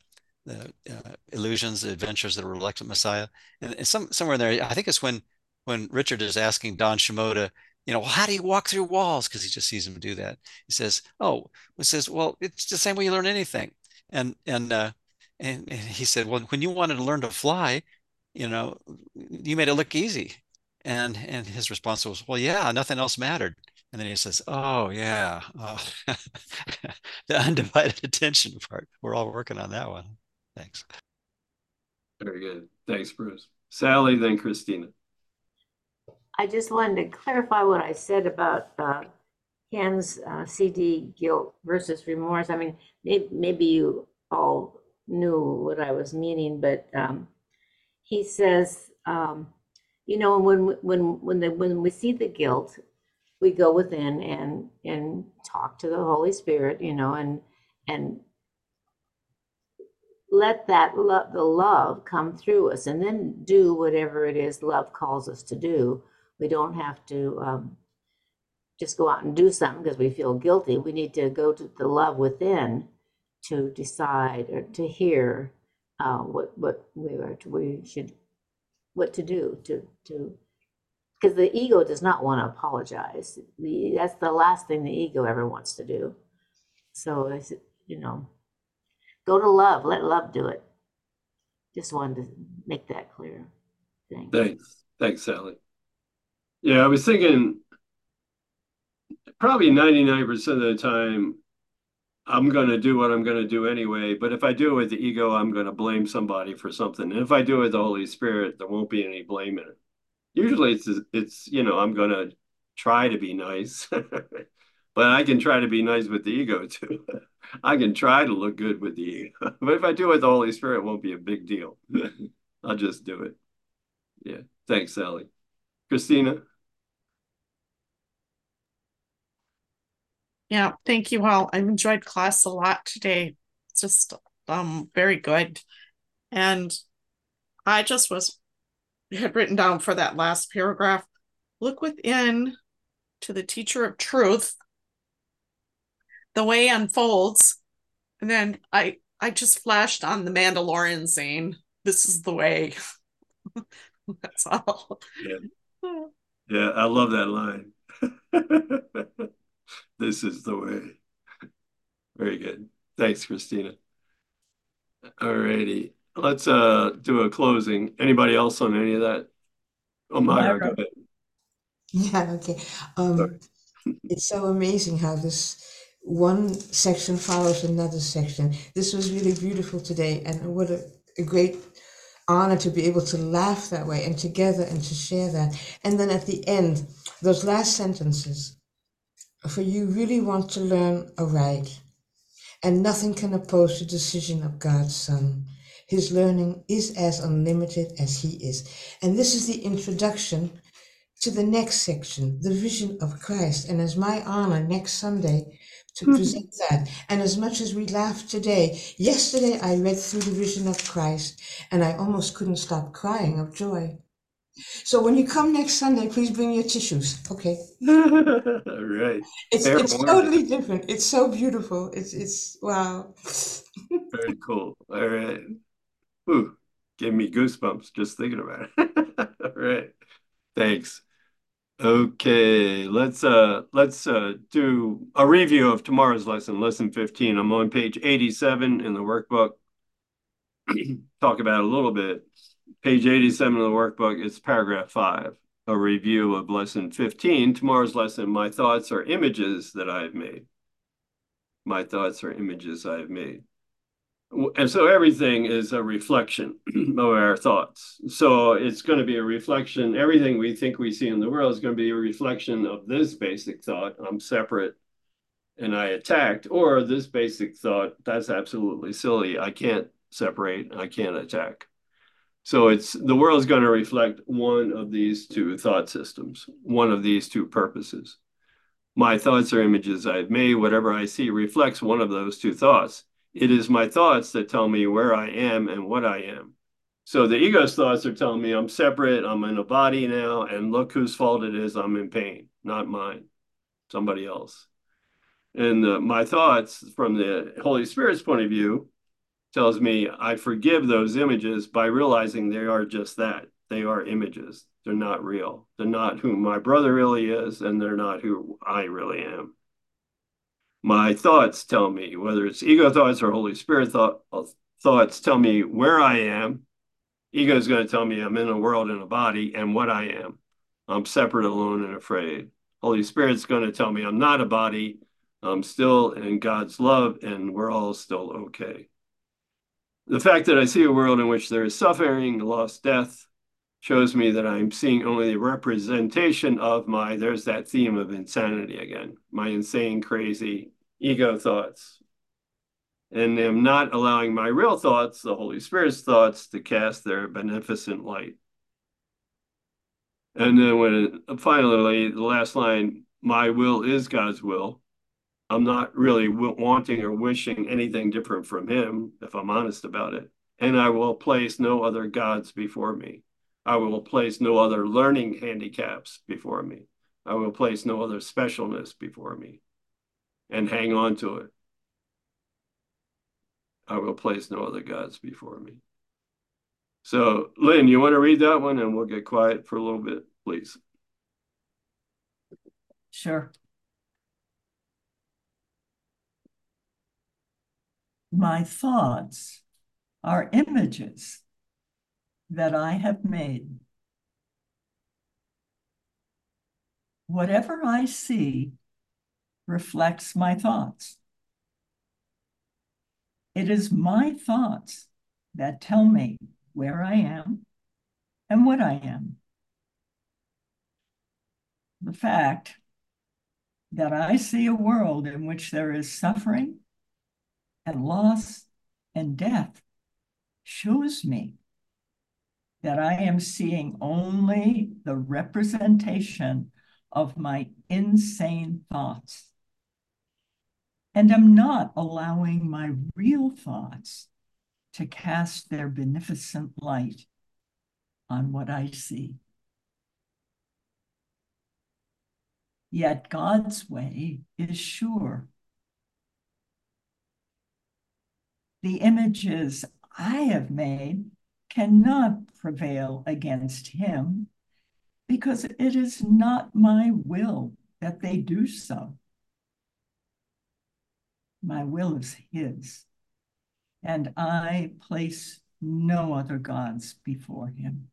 the uh, Illusions, the Adventures of the Reluctant Messiah. And, and some somewhere in there, I think it's when when Richard is asking Don Shimoda, you know, well, how do you walk through walls? Because he just sees him do that. He says, "Oh," he says, "Well, it's the same way you learn anything." And and uh, and, and he said, "Well, when you wanted to learn to fly, you know, you made it look easy." And and his response was, "Well, yeah, nothing else mattered." And then he says, "Oh yeah, oh. the undivided attention part. We're all working on that one." Thanks. Very good. Thanks, Bruce. Sally, then Christina. I just wanted to clarify what I said about uh, Ken's uh, CD guilt versus remorse. I mean, maybe, maybe you all knew what I was meaning, but um, he says, um, you know, when when when the when we see the guilt, we go within and and talk to the Holy Spirit, you know, and and let that love the love come through us, and then do whatever it is love calls us to do. We don't have to um, just go out and do something because we feel guilty. We need to go to the love within to decide or to hear uh, what what we are to, we should what to do to to because the ego does not want to apologize. The, that's the last thing the ego ever wants to do. So you know, go to love. Let love do it. Just wanted to make that clear. Thanks. Thanks, thanks, Sally. Yeah, I was thinking probably 99% of the time I'm going to do what I'm going to do anyway. But if I do it with the ego, I'm going to blame somebody for something. And if I do it with the Holy Spirit, there won't be any blame in it. Usually it's, it's you know, I'm going to try to be nice, but I can try to be nice with the ego too. I can try to look good with the ego. but if I do it with the Holy Spirit, it won't be a big deal. I'll just do it. Yeah. Thanks, Sally. Christina? Yeah, thank you all. I've enjoyed class a lot today. It's just um very good. And I just was had written down for that last paragraph, look within to the teacher of truth. The way unfolds. And then I I just flashed on the Mandalorian scene. This is the way. That's all. Yeah. yeah, I love that line. this is the way. Very good. Thanks, Christina. All righty. Let's uh do a closing. Anybody else on any of that? Oh, Myra, go ahead. Yeah, okay. Um, it's so amazing how this one section follows another section. This was really beautiful today, and what a, a great honor to be able to laugh that way and together and to share that. And then at the end, those last sentences for you really want to learn aright, and nothing can oppose the decision of God's Son. His learning is as unlimited as he is. And this is the introduction to the next section, the vision of Christ. And as my honor next Sunday to mm-hmm. present that. And as much as we laughed today, yesterday I read through the vision of Christ and I almost couldn't stop crying of joy. So when you come next Sunday, please bring your tissues. Okay. All right. It's Fair it's totally different. It's so beautiful. It's it's wow. Very cool. All right. Ooh, gave me goosebumps just thinking about it. All right. Thanks. Okay, let's uh let's uh do a review of tomorrow's lesson, lesson 15. I'm on page 87 in the workbook. Talk about it a little bit. Page 87 of the workbook is paragraph five, a review of lesson 15. Tomorrow's lesson, my thoughts are images that I've made. My thoughts are images I've made. and so everything is a reflection of our thoughts. So it's going to be a reflection. Everything we think we see in the world is going to be a reflection of this basic thought. I'm separate and I attacked, or this basic thought, that's absolutely silly. I can't separate, I can't attack. So it's the world's going to reflect one of these two thought systems, one of these two purposes. My thoughts are images I've made. Whatever I see reflects one of those two thoughts. It is my thoughts that tell me where I am and what I am. So the ego's thoughts are telling me I'm separate, I'm in a body now, and look whose fault it is I'm in pain, not mine, somebody else. And the, my thoughts from the Holy Spirit's point of view tells me I forgive those images by realizing they are just that. They are images. They're not real. They're not who my brother really is, and they're not who I really am my thoughts tell me, whether it's ego thoughts or Holy Spirit thought, thoughts, tell me where I am. Ego is going to tell me I'm in a world in a body and what I am. I'm separate, alone, and afraid. Holy Spirit's going to tell me I'm not a body. I'm still in God's love and we're all still okay. The fact that I see a world in which there is suffering, loss, death, shows me that I'm seeing only the representation of my, there's that theme of insanity again, my insane, crazy, ego thoughts and I'm not allowing my real thoughts, the Holy Spirit's thoughts, to cast their beneficent light. And then when finally the last line, my will is God's will. I'm not really wanting or wishing anything different from Him, if I'm honest about it. And I will place no other gods before me. I will place no other learning handicaps before me. I will place no other specialness before me and hang on to it. I will place no other gods before me. So, Lynn, you want to read that one and we'll get quiet for a little bit, please. Sure. My thoughts are images that I have made. Whatever I see reflects my thoughts. It is my thoughts that tell me where I am and what I am. The fact that I see a world in which there is suffering and loss and death shows me that I am seeing only the representation of my insane thoughts and I'm not allowing my real thoughts to cast their beneficent light on what I see. Yet God's way is sure. The images I have made cannot prevail against him because it is not my will that they do so. My will is his, and I place no other gods before him.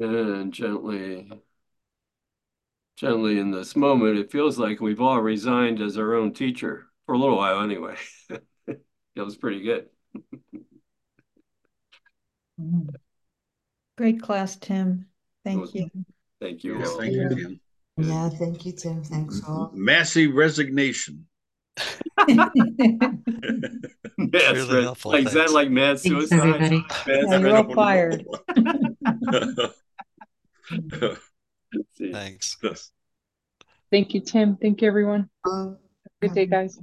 And gently, gently in this moment, it feels like we've all resigned as our own teacher for a little while anyway. Feels pretty good. Mm-hmm. Great class, Tim. Thank you. Thank you. Yes, thank you, Tim. Yeah, thank you, Tim. Thanks all. Massive resignation. Mass Really threat. helpful, Like, is that thanks. like mass Thanks, suicide? everybody. Mass Yeah, you're all fired. See. Thanks. Thank you, Tim. Thank you, everyone. Um, Good day, guys.